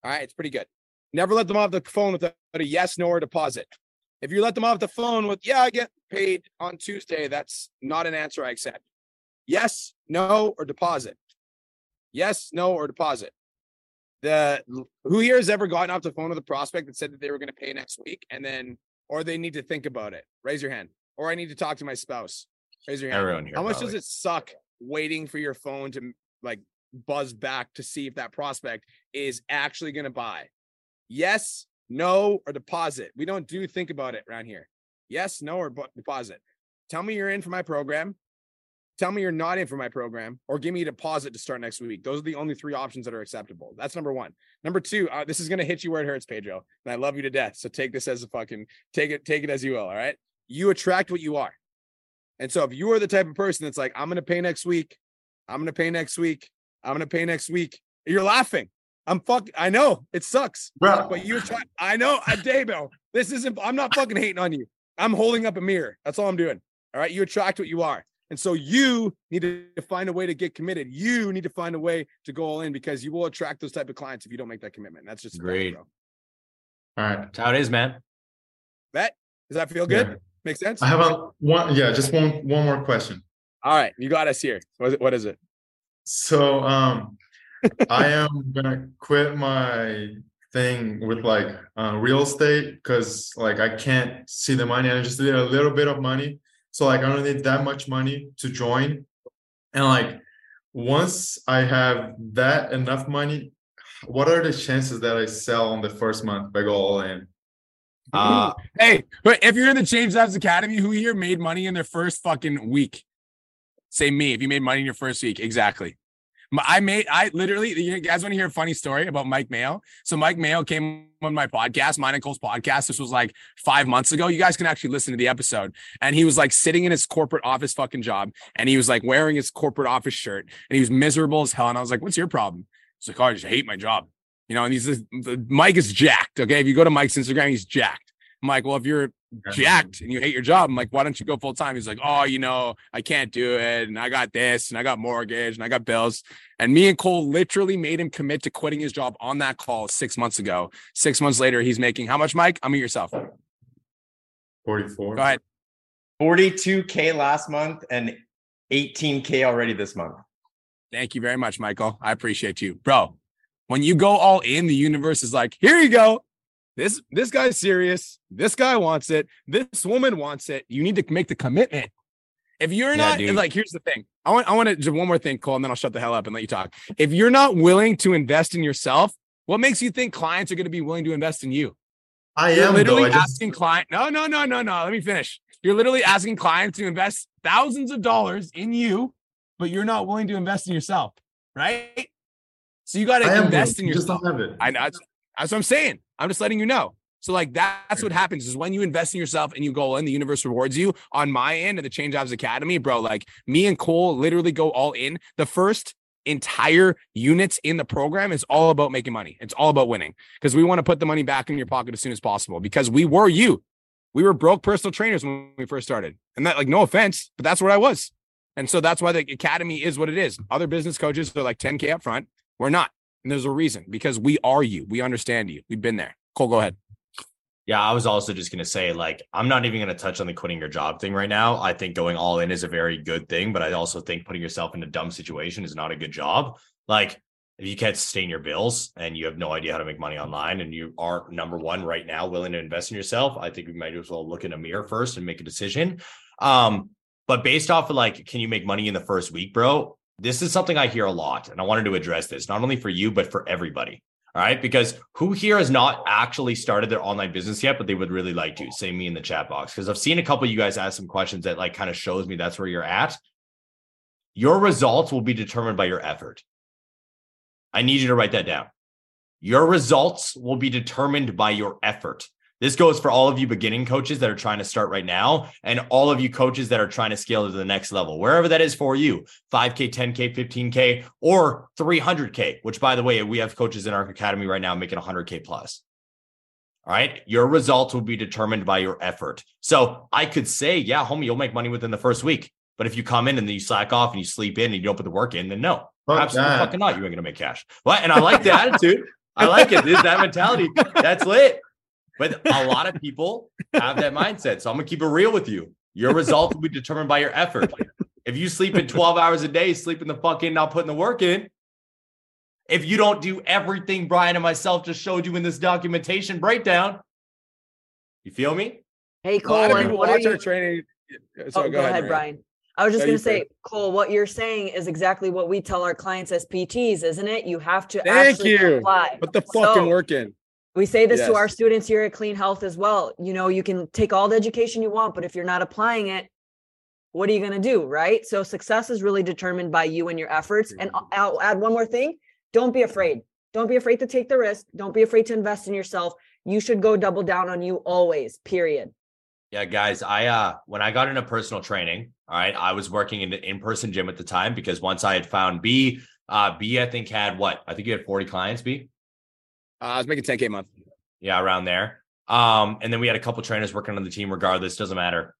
All right, it's pretty good. Never let them off the phone without a yes, no, or deposit. If you let them off the phone with, yeah, I get paid on Tuesday, that's not an answer I accept. Yes, no, or deposit. Yes, no, or deposit. The who here has ever gotten off the phone with a prospect that said that they were going to pay next week and then or they need to think about it. Raise your hand. Or I need to talk to my spouse. Raise your hand. Everyone here. How much probably. does it suck waiting for your phone to like buzz back to see if that prospect is actually going to buy? Yes, no, or deposit. We don't do think about it around here. Yes, no, or deposit. tell me you're in for my program, tell me you're not in for my program, or give me a deposit to start next week. Those are the only three options that are acceptable. That's number one. Number two, uh, this is gonna hit you where it hurts, Pedro, and I love you to death. So take this as a fucking take it, take it as you will. All right, you attract what you are, and so if you are the type of person that's like, I'm gonna pay next week, I'm gonna pay next week, I'm gonna pay next week, you're laughing. I'm fuck. I know it sucks, Bro. but you're trying. I know, I Dabo. This isn't. I'm not fucking hating on you. I'm holding up a mirror. That's all I'm doing. All right. You attract what you are. And so you need to find a way to get committed. You need to find a way to go all in because you will attract those type of clients if you don't make that commitment. That's just Great. bro. All right. That's how it is, man. Bet. Does that feel good? Yeah. Make sense? I have a one. Yeah, just one one more question. all right. You got us here. What is it? What is it? So um I am gonna quit my thing with like uh, real estate because like I can't see the money I just need a little bit of money. So like I don't need that much money to join. And like once I have that enough money, what are the chances that I sell on the first month if I go all in? Uh, Hey, but if you're in the Change Lives Academy, who here made money in their first fucking week? Say me. If you made money in your first week, exactly. I made. I literally. You guys want to hear a funny story about Mike Mayo? So Mike Mayo came on my podcast, mine and Cole's podcast. This was like five months ago. You guys can actually listen to the episode. And he was like sitting in his corporate office fucking job, and he was like wearing his corporate office shirt, and he was miserable as hell. And I was like, "What's your problem?" He's like, "Oh, I just hate my job." You know, and he's Mike is jacked. Okay, if you go to Mike's Instagram, he's jacked. I'm like, well, if you're jacked and you hate your job, I'm like, why don't you go full time? He's like, oh, you know, I can't do it, and I got this, and I got mortgage, and I got bills. And me and Cole literally made him commit to quitting his job on that call six months ago. Six months later, he's making how much, Mike? I'm at yourself. 44. Go 44. ahead. 42k last month and 18k already this month. Thank you very much, Michael. I appreciate you, bro. When you go all in, the universe is like, here you go. This this guy's serious. This guy wants it. This woman wants it. You need to make the commitment. If you're Yeah, not dude. like, here's the thing. I want I want to just one more thing, Cole, and then I'll shut the hell up and let you talk. If you're not willing to invest in yourself, what makes you think clients are going to be willing to invest in you? I You're am though. literally I just asking client. No, no, no, no, no. Let me finish. You're literally asking clients to invest thousands of dollars in you, but you're not willing to invest in yourself, right? So you got to invest in you just yourself. don't have it. I know. That's, that's what I'm saying. I'm just letting you know. So like that's what happens is when you invest in yourself and you go in, the universe rewards you. On my end of the Change Jobs Academy, bro, like me and Cole literally go all in. The first entire units in the program is all about making money. It's all about winning because we want to put the money back in your pocket as soon as possible because we were you. We were broke personal trainers when we first started. And that like no offense, but that's what I was. And so that's why the academy is what it is. Other business coaches are like 10K up front. We're not. And there's a reason because we are you. We understand you. We've been there. Cole, go ahead. Yeah, I was also just going to say, like, I'm not even going to touch on the quitting your job thing right now. I think going all in is a very good thing, but I also think putting yourself in a dumb situation is not a good job. Like, if you can't sustain your bills and you have no idea how to make money online and you are number one right now willing to invest in yourself, I think we might as well look in a mirror first and make a decision. Um, but based off of like, can you make money in the first week, bro? This is something I hear a lot, and I wanted to address this not only for you, but for everybody. All right. Because who here has not actually started their online business yet, but they would really like to? Say me in the chat box. Because I've seen a couple of you guys ask some questions that like kind of shows me that's where you're at. Your results will be determined by your effort. I need you to write that down. Your results will be determined by your effort. This goes for all of you beginning coaches that are trying to start right now, and all of you coaches that are trying to scale to the next level, wherever that is for you 5K, 10K, 15K, or 300K, which by the way, we have coaches in our academy right now making 100K plus. All right. Your results will be determined by your effort. So I could say, yeah, homie, you'll make money within the first week. But if you come in and then you slack off and you sleep in and you don't put the work in, then no, Fuck absolutely that. fucking not. You ain't gonna make cash. What? And I like the (laughs) attitude. I like it. This that mentality. That's lit. But a lot of people have that mindset. So I'm gonna keep it real with you. Your results will be determined by your effort. If you sleep in 12 hours a day, sleeping the fuck in, not putting the work in, if you don't do everything Brian and myself just showed you in this documentation breakdown, you feel me? Hey, A lot Cole, of and people what are watch our you? training. Oh, So go, ahead, Maria. Brian. I was just No, going you to say, first. Cole, what you're saying is exactly what we tell our clients as PTs, isn't it? You have to Thank actually you. apply. Put the fucking So- work in. We say this to our students here at Clean Health as well. You know, you can take all the education you want, but if you're not applying it, what are you going to do? Right. So success is really determined by you and your efforts. And I'll add one more thing don't be afraid. Don't be afraid to take the risk. Don't be afraid to invest in yourself. You should go double down on you always, period. Yeah, guys, I uh when I got into personal training, all right, I was working in the in-person gym at the time because once I had found B, uh B I think had what? I think you had 40 clients, B. Uh, I was making 10k a month. Yeah, around there. Um, and then we had a couple trainers working on the team regardless, doesn't matter.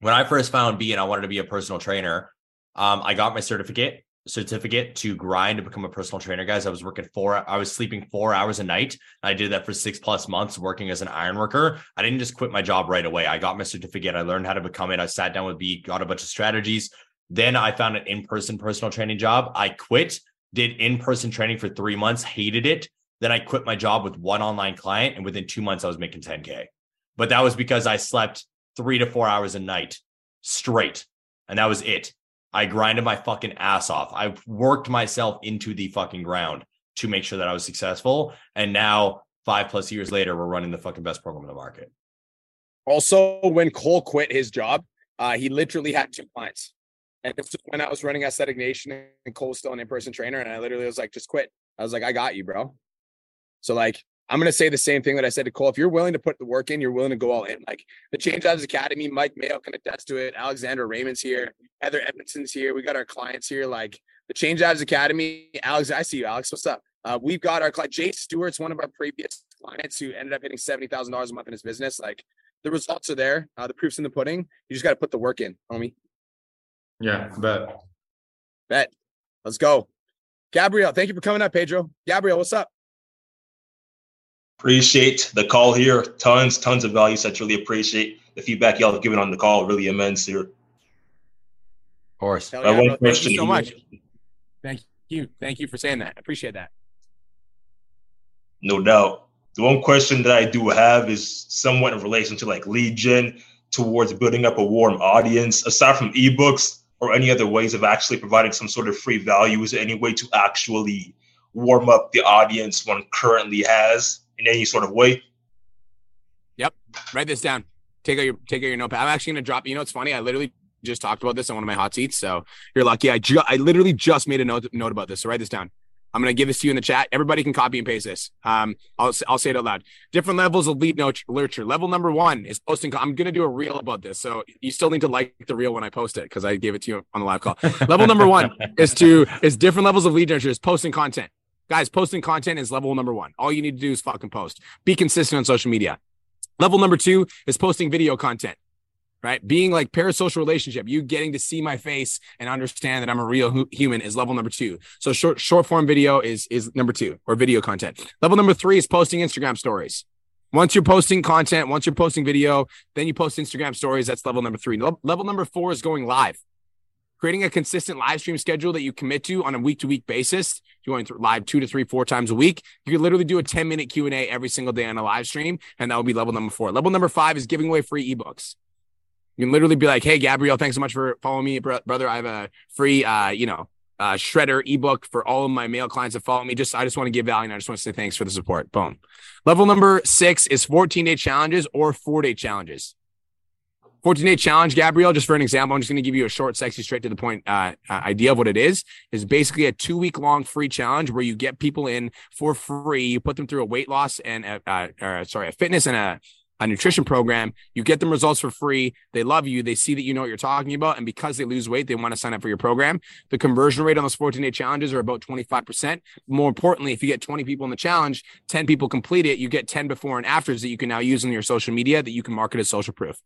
When I first found B and I wanted to be a personal trainer, um, I got my certificate certificate to grind to become a personal trainer, guys. I was working four, I was sleeping four hours a night. I did that for six plus months working as an iron worker. I didn't just quit my job right away. I got my certificate. I learned how to become it. I sat down with B, got a bunch of strategies. Then I found an in-person personal training job. I quit, did in-person training for three months, hated it. Then I quit my job with one online client. And within two months, I was making 10K. But that was because I slept three to four hours a night straight. And that was it. I grinded my fucking ass off. I worked myself into the fucking ground to make sure that I was successful. And now, five plus years later, we're running the fucking best program in the market. Also, when Cole quit his job, uh, he literally had two clients. And was when I was running Aesthetic Nation and Cole's still an in person trainer. And I literally was like, just quit. I was like, I got you, bro. So, like, I'm going to say the same thing that I said to Cole. If you're willing to put the work in, you're willing to go all in. Like the Change Lives Academy, Mike Mayo can attest to it. Alexander Raymond's here. Heather Edmondson's here. We got our clients here. Like the Change Lives Academy. Alex, I see you, Alex. What's up? Uh, we've got our client, Jay Stewart's one of our previous clients who ended up hitting $70,000 a month in his business. Like the results are there. Uh, the proof's in the pudding. You just got to put the work in, homie. Yeah, bet. Bet. Let's go. Gabrielle, thank you for coming up, Pedro. Gabrielle, what's up? Appreciate the call here. Tons, tons of value. So I truly appreciate the feedback y'all have given on the call. Really immense here. Of course. Yeah, one thank you so much. Thank you. Thank you for saying that. I appreciate that. No doubt. The one question that I do have is somewhat in relation to like lead gen towards building up a warm audience. Aside from ebooks or any other ways of actually providing some sort of free value, is there any way to actually warm up the audience one currently has? In any sort of way. Yep. Write this down. Take out your take out your notepad. I'm actually gonna drop. You know, it's funny. I literally just talked about this on one of my hot seats. So you're lucky. I ju- I literally just made a note note about this. So write this down. I'm gonna give this to you in the chat. Everybody can copy and paste this. Um, I'll I'll say it out loud. Different levels of lead nurture. Level number one is posting. I'm gonna do a reel about this, so you still need to like the reel when I post it because I gave it to you on the live call. (laughs) level number one is to is different levels of lead nurture is posting content. Guys, posting content is level number one. All you need to do is fucking post. Be consistent on social media. Level number two is posting video content, right? Being like parasocial relationship, you getting to see my face and understand that I'm a real hu- human is level number two. So short short form video is is number two or video content. Level number three is posting Instagram stories. Once you're posting content, once you're posting video, then you post Instagram stories. That's level number three. Level number four is going live creating a consistent live stream schedule that you commit to on a week to week basis. You're going live two to three, four times a week. You can literally do a 10 minute Q and A every single day on a live stream. And that will be level number four. Level number five is giving away free ebooks. You can literally be like, Hey, Gabrielle, thanks so much for following me, brother. I have a free, uh, you know, uh, shredder ebook for all of my male clients that follow me. Just, I just want to give value and I just want to say thanks for the support. Boom. Level number six is 14 day challenges or four day challenges. 14 day challenge, Gabrielle, just for an example, I'm just going to give you a short, sexy, straight to the point uh, uh, idea of what it is. Is basically a two week long free challenge where you get people in for free. You put them through a weight loss and a, uh, or, sorry, a fitness and a, a nutrition program. You get them results for free. They love you. They see that you know what you're talking about. And because they lose weight, they want to sign up for your program. The conversion rate on those 14 day challenges are about 25%. More importantly, if you get 20 people in the challenge, 10 people complete it, you get 10 before and afters that you can now use in your social media that you can market as social proof.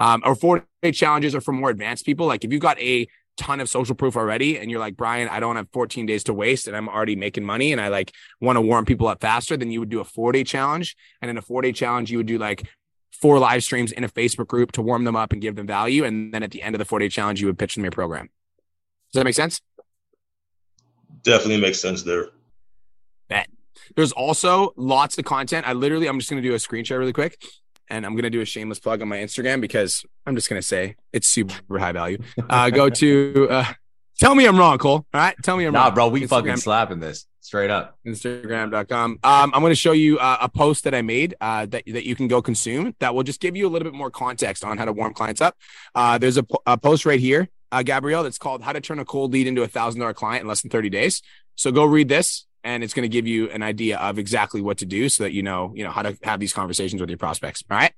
Um, or four day challenges are for more advanced people. Like if you've got a ton of social proof already and you're like, Brian, I don't have 14 days to waste and I'm already making money and I like want to warm people up faster, then you would do a four day challenge. And in a four day challenge, you would do like four live streams in a Facebook group to warm them up and give them value. And then at the end of the four day challenge, you would pitch them your program. Does that make sense? Definitely makes sense there. Bet. There's also lots of content. I literally, I'm just going to do a screen share really quick and I'm gonna do a shameless plug on my Instagram because I'm just gonna say it's super (laughs) high value. Uh, go to uh, Tell me I'm wrong, Cole. All right. Tell me I'm nah, wrong. bro, we Instagram. fucking slapping this straight up. Instagram.com. Um, I'm going to show you uh, a post that I made uh, that, that you can go consume that will just give you a little bit more context on how to warm clients up. Uh, there's a, a post right here, uh, Gabrielle, that's called How to Turn a Cold Lead into a $1,000 Client in Less Than 30 Days. So go read this and it's going to give you an idea of exactly what to do so that you know, you know, how to have these conversations with your prospects. All right.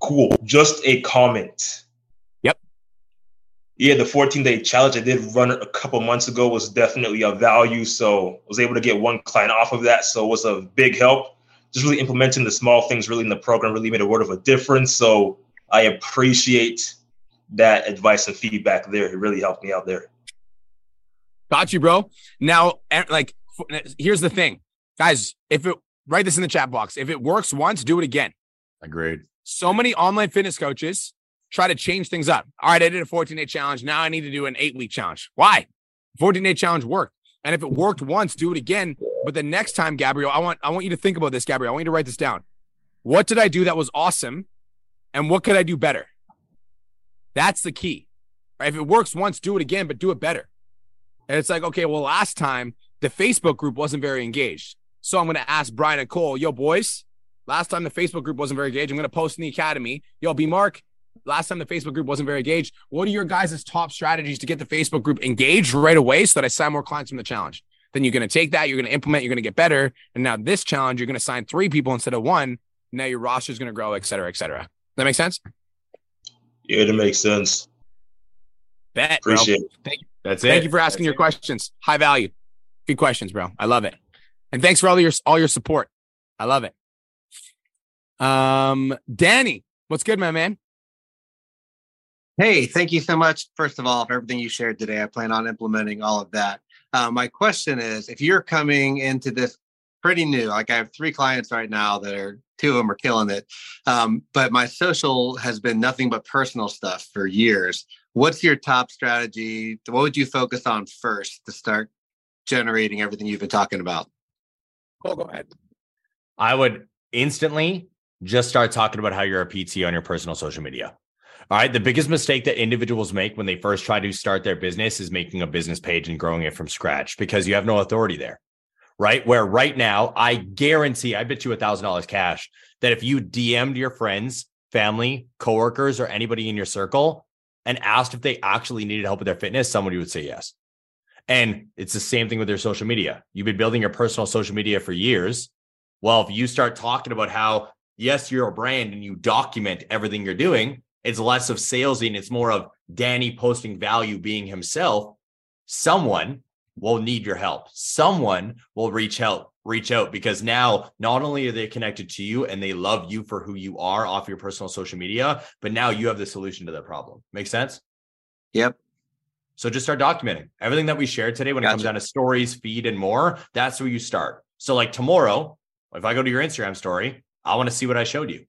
Cool. Just a comment. Yep. Yeah, the 14 day challenge I did run a couple months ago was definitely a value. So I was able to get one client off of that. So it was a big help. Just really implementing the small things really in the program really made a word of a difference. So I appreciate that advice and feedback there. It really helped me out there. Got you, bro. Now, eh, like, here's the thing, guys. If it write this in the chat box, if it works once, do it again. Agreed. So many online fitness coaches try to change things up. All right, I did a 14 day challenge. Now I need to do an eight week challenge. Why? 14 day challenge worked. And if it worked once, do it again. But the next time, Gabriel, I want I want you to think about this, Gabriel. I want you to write this down. What did I do that was awesome? And what could I do better? That's the key. Right? If it works once, do it again, but do it better. And it's like, okay, well, last time the Facebook group wasn't very engaged. So I'm going to ask Brian and Cole, yo, boys, last time the Facebook group wasn't very engaged. I'm going to post in the academy. Yo, B Mark, last time the Facebook group wasn't very engaged. What are your guys' top strategies to get the Facebook group engaged right away so that I sign more clients from the challenge? Then you're going to take that, you're going to implement, you're going to get better. And now this challenge, you're going to sign three people instead of one. Now your roster is going to grow, et cetera, et cetera. That make sense? Yeah, it makes sense. Bet, bro. Appreciate it. Thank you. That's it. Thank you for asking That's your it. questions. High value. Good questions, bro. I love it. And thanks for all your all your support. I love it. Um, Danny, what's good, my man? Hey, thank you so much, first of all, for everything you shared today. I plan on implementing all of that. Uh, my question is if you're coming into this pretty new, like I have three clients right now that are two of them are killing it. Um, but my social has been nothing but personal stuff for years. What's your top strategy? What would you focus on first to start generating everything you've been talking about? Oh, go ahead. I would instantly just start talking about how you're a PT on your personal social media. All right. The biggest mistake that individuals make when they first try to start their business is making a business page and growing it from scratch because you have no authority there. Right. Where right now, I guarantee, I bet you a thousand dollars cash that if you DM'd your friends, family, coworkers, or anybody in your circle and asked if they actually needed help with their fitness, somebody would say yes. And it's the same thing with your social media. You've been building your personal social media for years. Well, if you start talking about how, yes, you're a brand and you document everything you're doing, it's less of salesy and it's more of Danny posting value being himself. Someone will need your help. Someone will reach out, reach out because now not only are they connected to you and they love you for who you are off your personal social media, but now you have the solution to their problem. Make sense? Yep. So just start documenting everything that we shared today when it comes down to stories, feed, and more. That's where you start. So, like tomorrow, if I go to your Instagram story, I want to see what I showed you.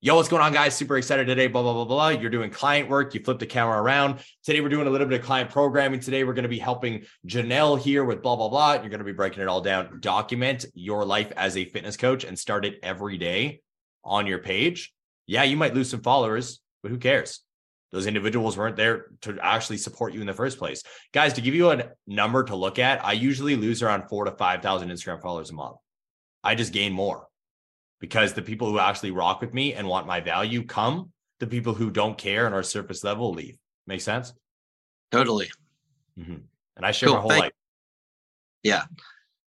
Yo, what's going on, guys? Super excited today. Blah, blah, blah, blah. You're doing client work. You flip the camera around. Today, we're doing a little bit of client programming. Today, we're going to be helping Janelle here with blah, blah, blah. You're going to be breaking it all down. Document your life as a fitness coach and start it every day on your page. Yeah, you might lose some followers, but who cares? Those individuals weren't there to actually support you in the first place. Guys, to give you a number to look at, I usually lose around four to 5,000 Instagram followers a month. I just gain more because the people who actually rock with me and want my value come. The people who don't care and are surface level leave. Make sense? Totally. Mhm. And I share Cool, my whole thank- life. Yeah.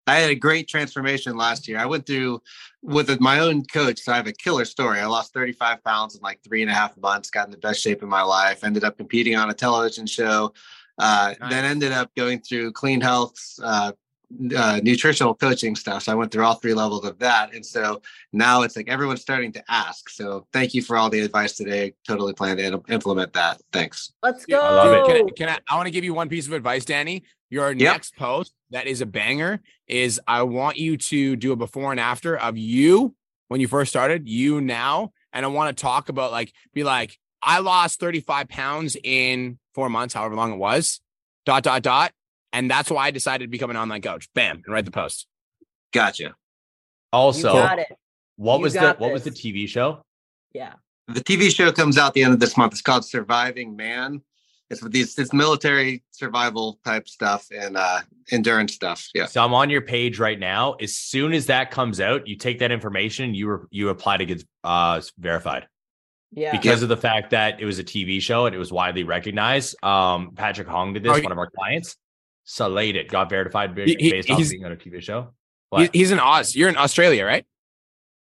I had a great transformation last year. I went through with my own coach. So I have a killer story. I lost 35 pounds in like three and a half months, got in the best shape of my life, ended up competing on a television show, uh, then ended up going through clean health, uh, uh, nutritional coaching stuff. So I went through all three levels of that. And so now it's like everyone's starting to ask. So thank you for all the advice today. Totally plan to implement that. Thanks. Let's go. I love it. Can I, can I, I want to give you one piece of advice, Danny. Your Yep. next post that is a banger is I want you to do a before and after of you when you first started, you now. And I want to talk about like, be like, I lost 35 pounds in four months, however long it was, dot, dot, dot. And that's why I decided to become an online coach. Bam. And write the post. Gotcha. Also, got it. what You was the got what was the. TV show? Yeah. The TV show comes out the end of this month. It's called Surviving Man. It's with these it's military survival type stuff and uh endurance stuff. Yeah. So I'm on your page right now. As soon as that comes out, you take that information, you re- you apply to get uh verified. Yeah. Because of the fact that it was a TV show and it was widely recognized. Um, Patrick Hong did this, he- one of our clients. Slayed it, got verified ba- He- he- based off he's- being on a TV show. What? he's in Oz. You're in Australia, right?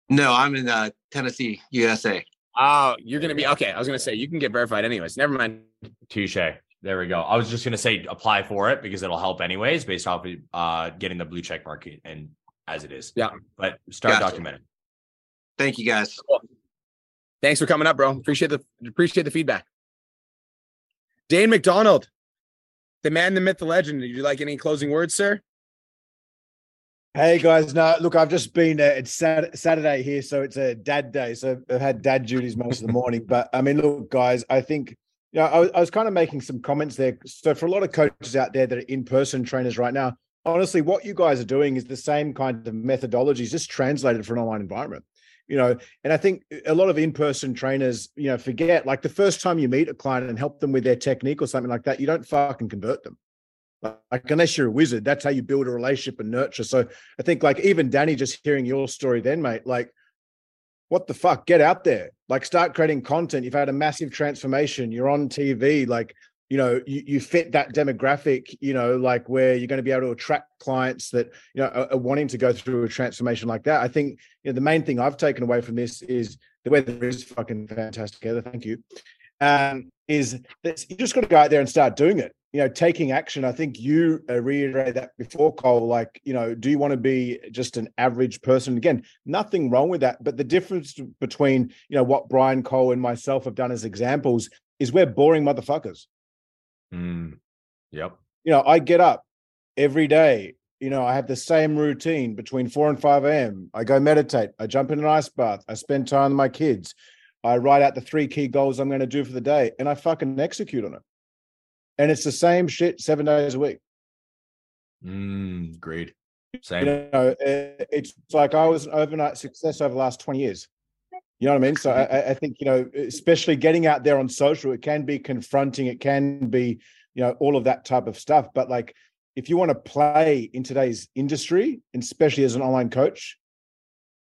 No, I'm in uh Tennessee, USA. Oh, you're gonna be okay. I was gonna say you can get verified anyways. Never mind. Touche. There we go. I was just gonna say apply for it because it'll help anyways, based off of uh getting the blue check market and as it is. Yeah. But start Gotcha. documenting. Thank you guys. Thanks for coming up, bro. Appreciate the appreciate the feedback. Dane McDonald, the man, the myth, the legend. Did you like any closing words, sir? Hey guys, no, look, I've just been. Uh, it's Sat- Saturday here, so it's a dad day. So I've had dad duties most of the morning. But I mean, look, guys, I think you know, I, was- I was kind of making some comments there. So for a lot of coaches out there that are in-person trainers right now, honestly, what you guys are doing is the same kind of methodologies, just translated for an online environment. You know, and I think a lot of in-person trainers, you know, forget like the first time you meet a client and help them with their technique or something like that, you don't fucking convert them. Like unless you're a wizard, that's how you build a relationship and nurture. So I think like even Danny, just hearing your story, then mate, like what the fuck? Get out there, like start creating content. You've had a massive transformation. You're on TV, like you know you, you fit that demographic. You know, like where you're going to be able to attract clients that you know are, are wanting to go through a transformation like that. I think you know the main thing I've taken away from this is the weather is fucking fantastic. Heather, thank you. Um, is that you just got to go out there and start doing it you know taking action i think you uh, reiterated that before cole like you know do you want to be just an average person again nothing wrong with that but the difference between you know what brian cole and myself have done as examples is we're boring motherfuckers Mm, yep. you know i get up every day you know i have the same routine between 4 and 5 a.m i go meditate i jump in an ice bath i spend time with my kids i write out the three key goals i'm going to do for the day and i fucking execute on it and it's the same shit seven days a week Mm, great. agreed. you Same. know uh, it's like i was an overnight success over the last 20 years you know what i mean? So I, I think you know especially getting out there on social it can be confronting it can be you know all of that type of stuff. But like if you want to play in today's industry especially as an online coach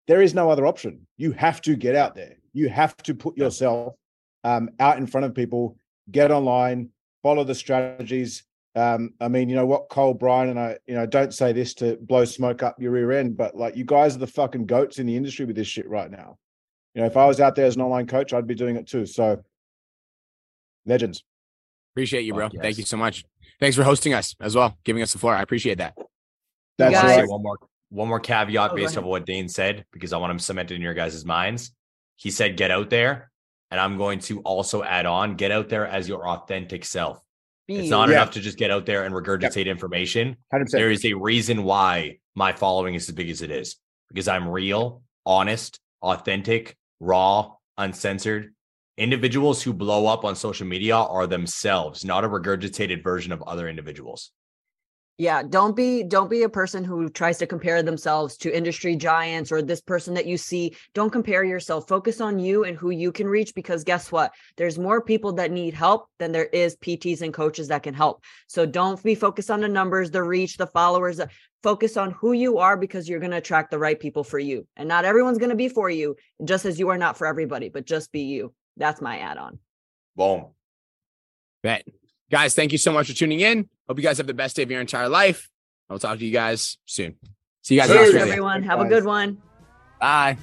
there is no other option. You have to get out there. You have to put yourself um, out in front of people get online follow the strategies. Um, I mean, you know what, Cole, Brian, and I, you know, don't say this to blow smoke up your rear end, but like you guys are the fucking goats in the industry with this shit right now. You know, if I was out there as an online coach, I'd be doing it too. So, legends. Appreciate you, bro. Fuck Thank you so much. Thanks for hosting us as well, giving us the floor. I appreciate that. That's guys- I'll say right. one more one more caveat Oh, based ahead. off what Dane said because I want him cemented in your guys' minds. He said, "Get out there," and I'm going to also add on, "Get out there as your authentic self." It's not Yeah. enough to just get out there and regurgitate information. Hundred percent. There is a reason why my following is as big as it is because I'm real, honest, authentic, raw, uncensored. Individuals who blow up on social media are themselves, not a regurgitated version of other individuals. Yeah don't be don't be a person who tries to compare themselves to industry giants or this person that you see. Don't compare yourself. Focus on you and who you can reach because guess what? There's more people that need help than there is pts and coaches that can help. So don't be focused on the numbers the reach the followers. Uh, focus on who you are because you're going to attract the right people for you. And not everyone's going to be for you just as you are not for everybody but just be you. That's my add-on. Boom. Bet. Guys, thank you so much for tuning in. Hope you guys have the best day of your entire life. I'll talk to you guys soon. See you guys cheers Australia. everyone have a good one Bye.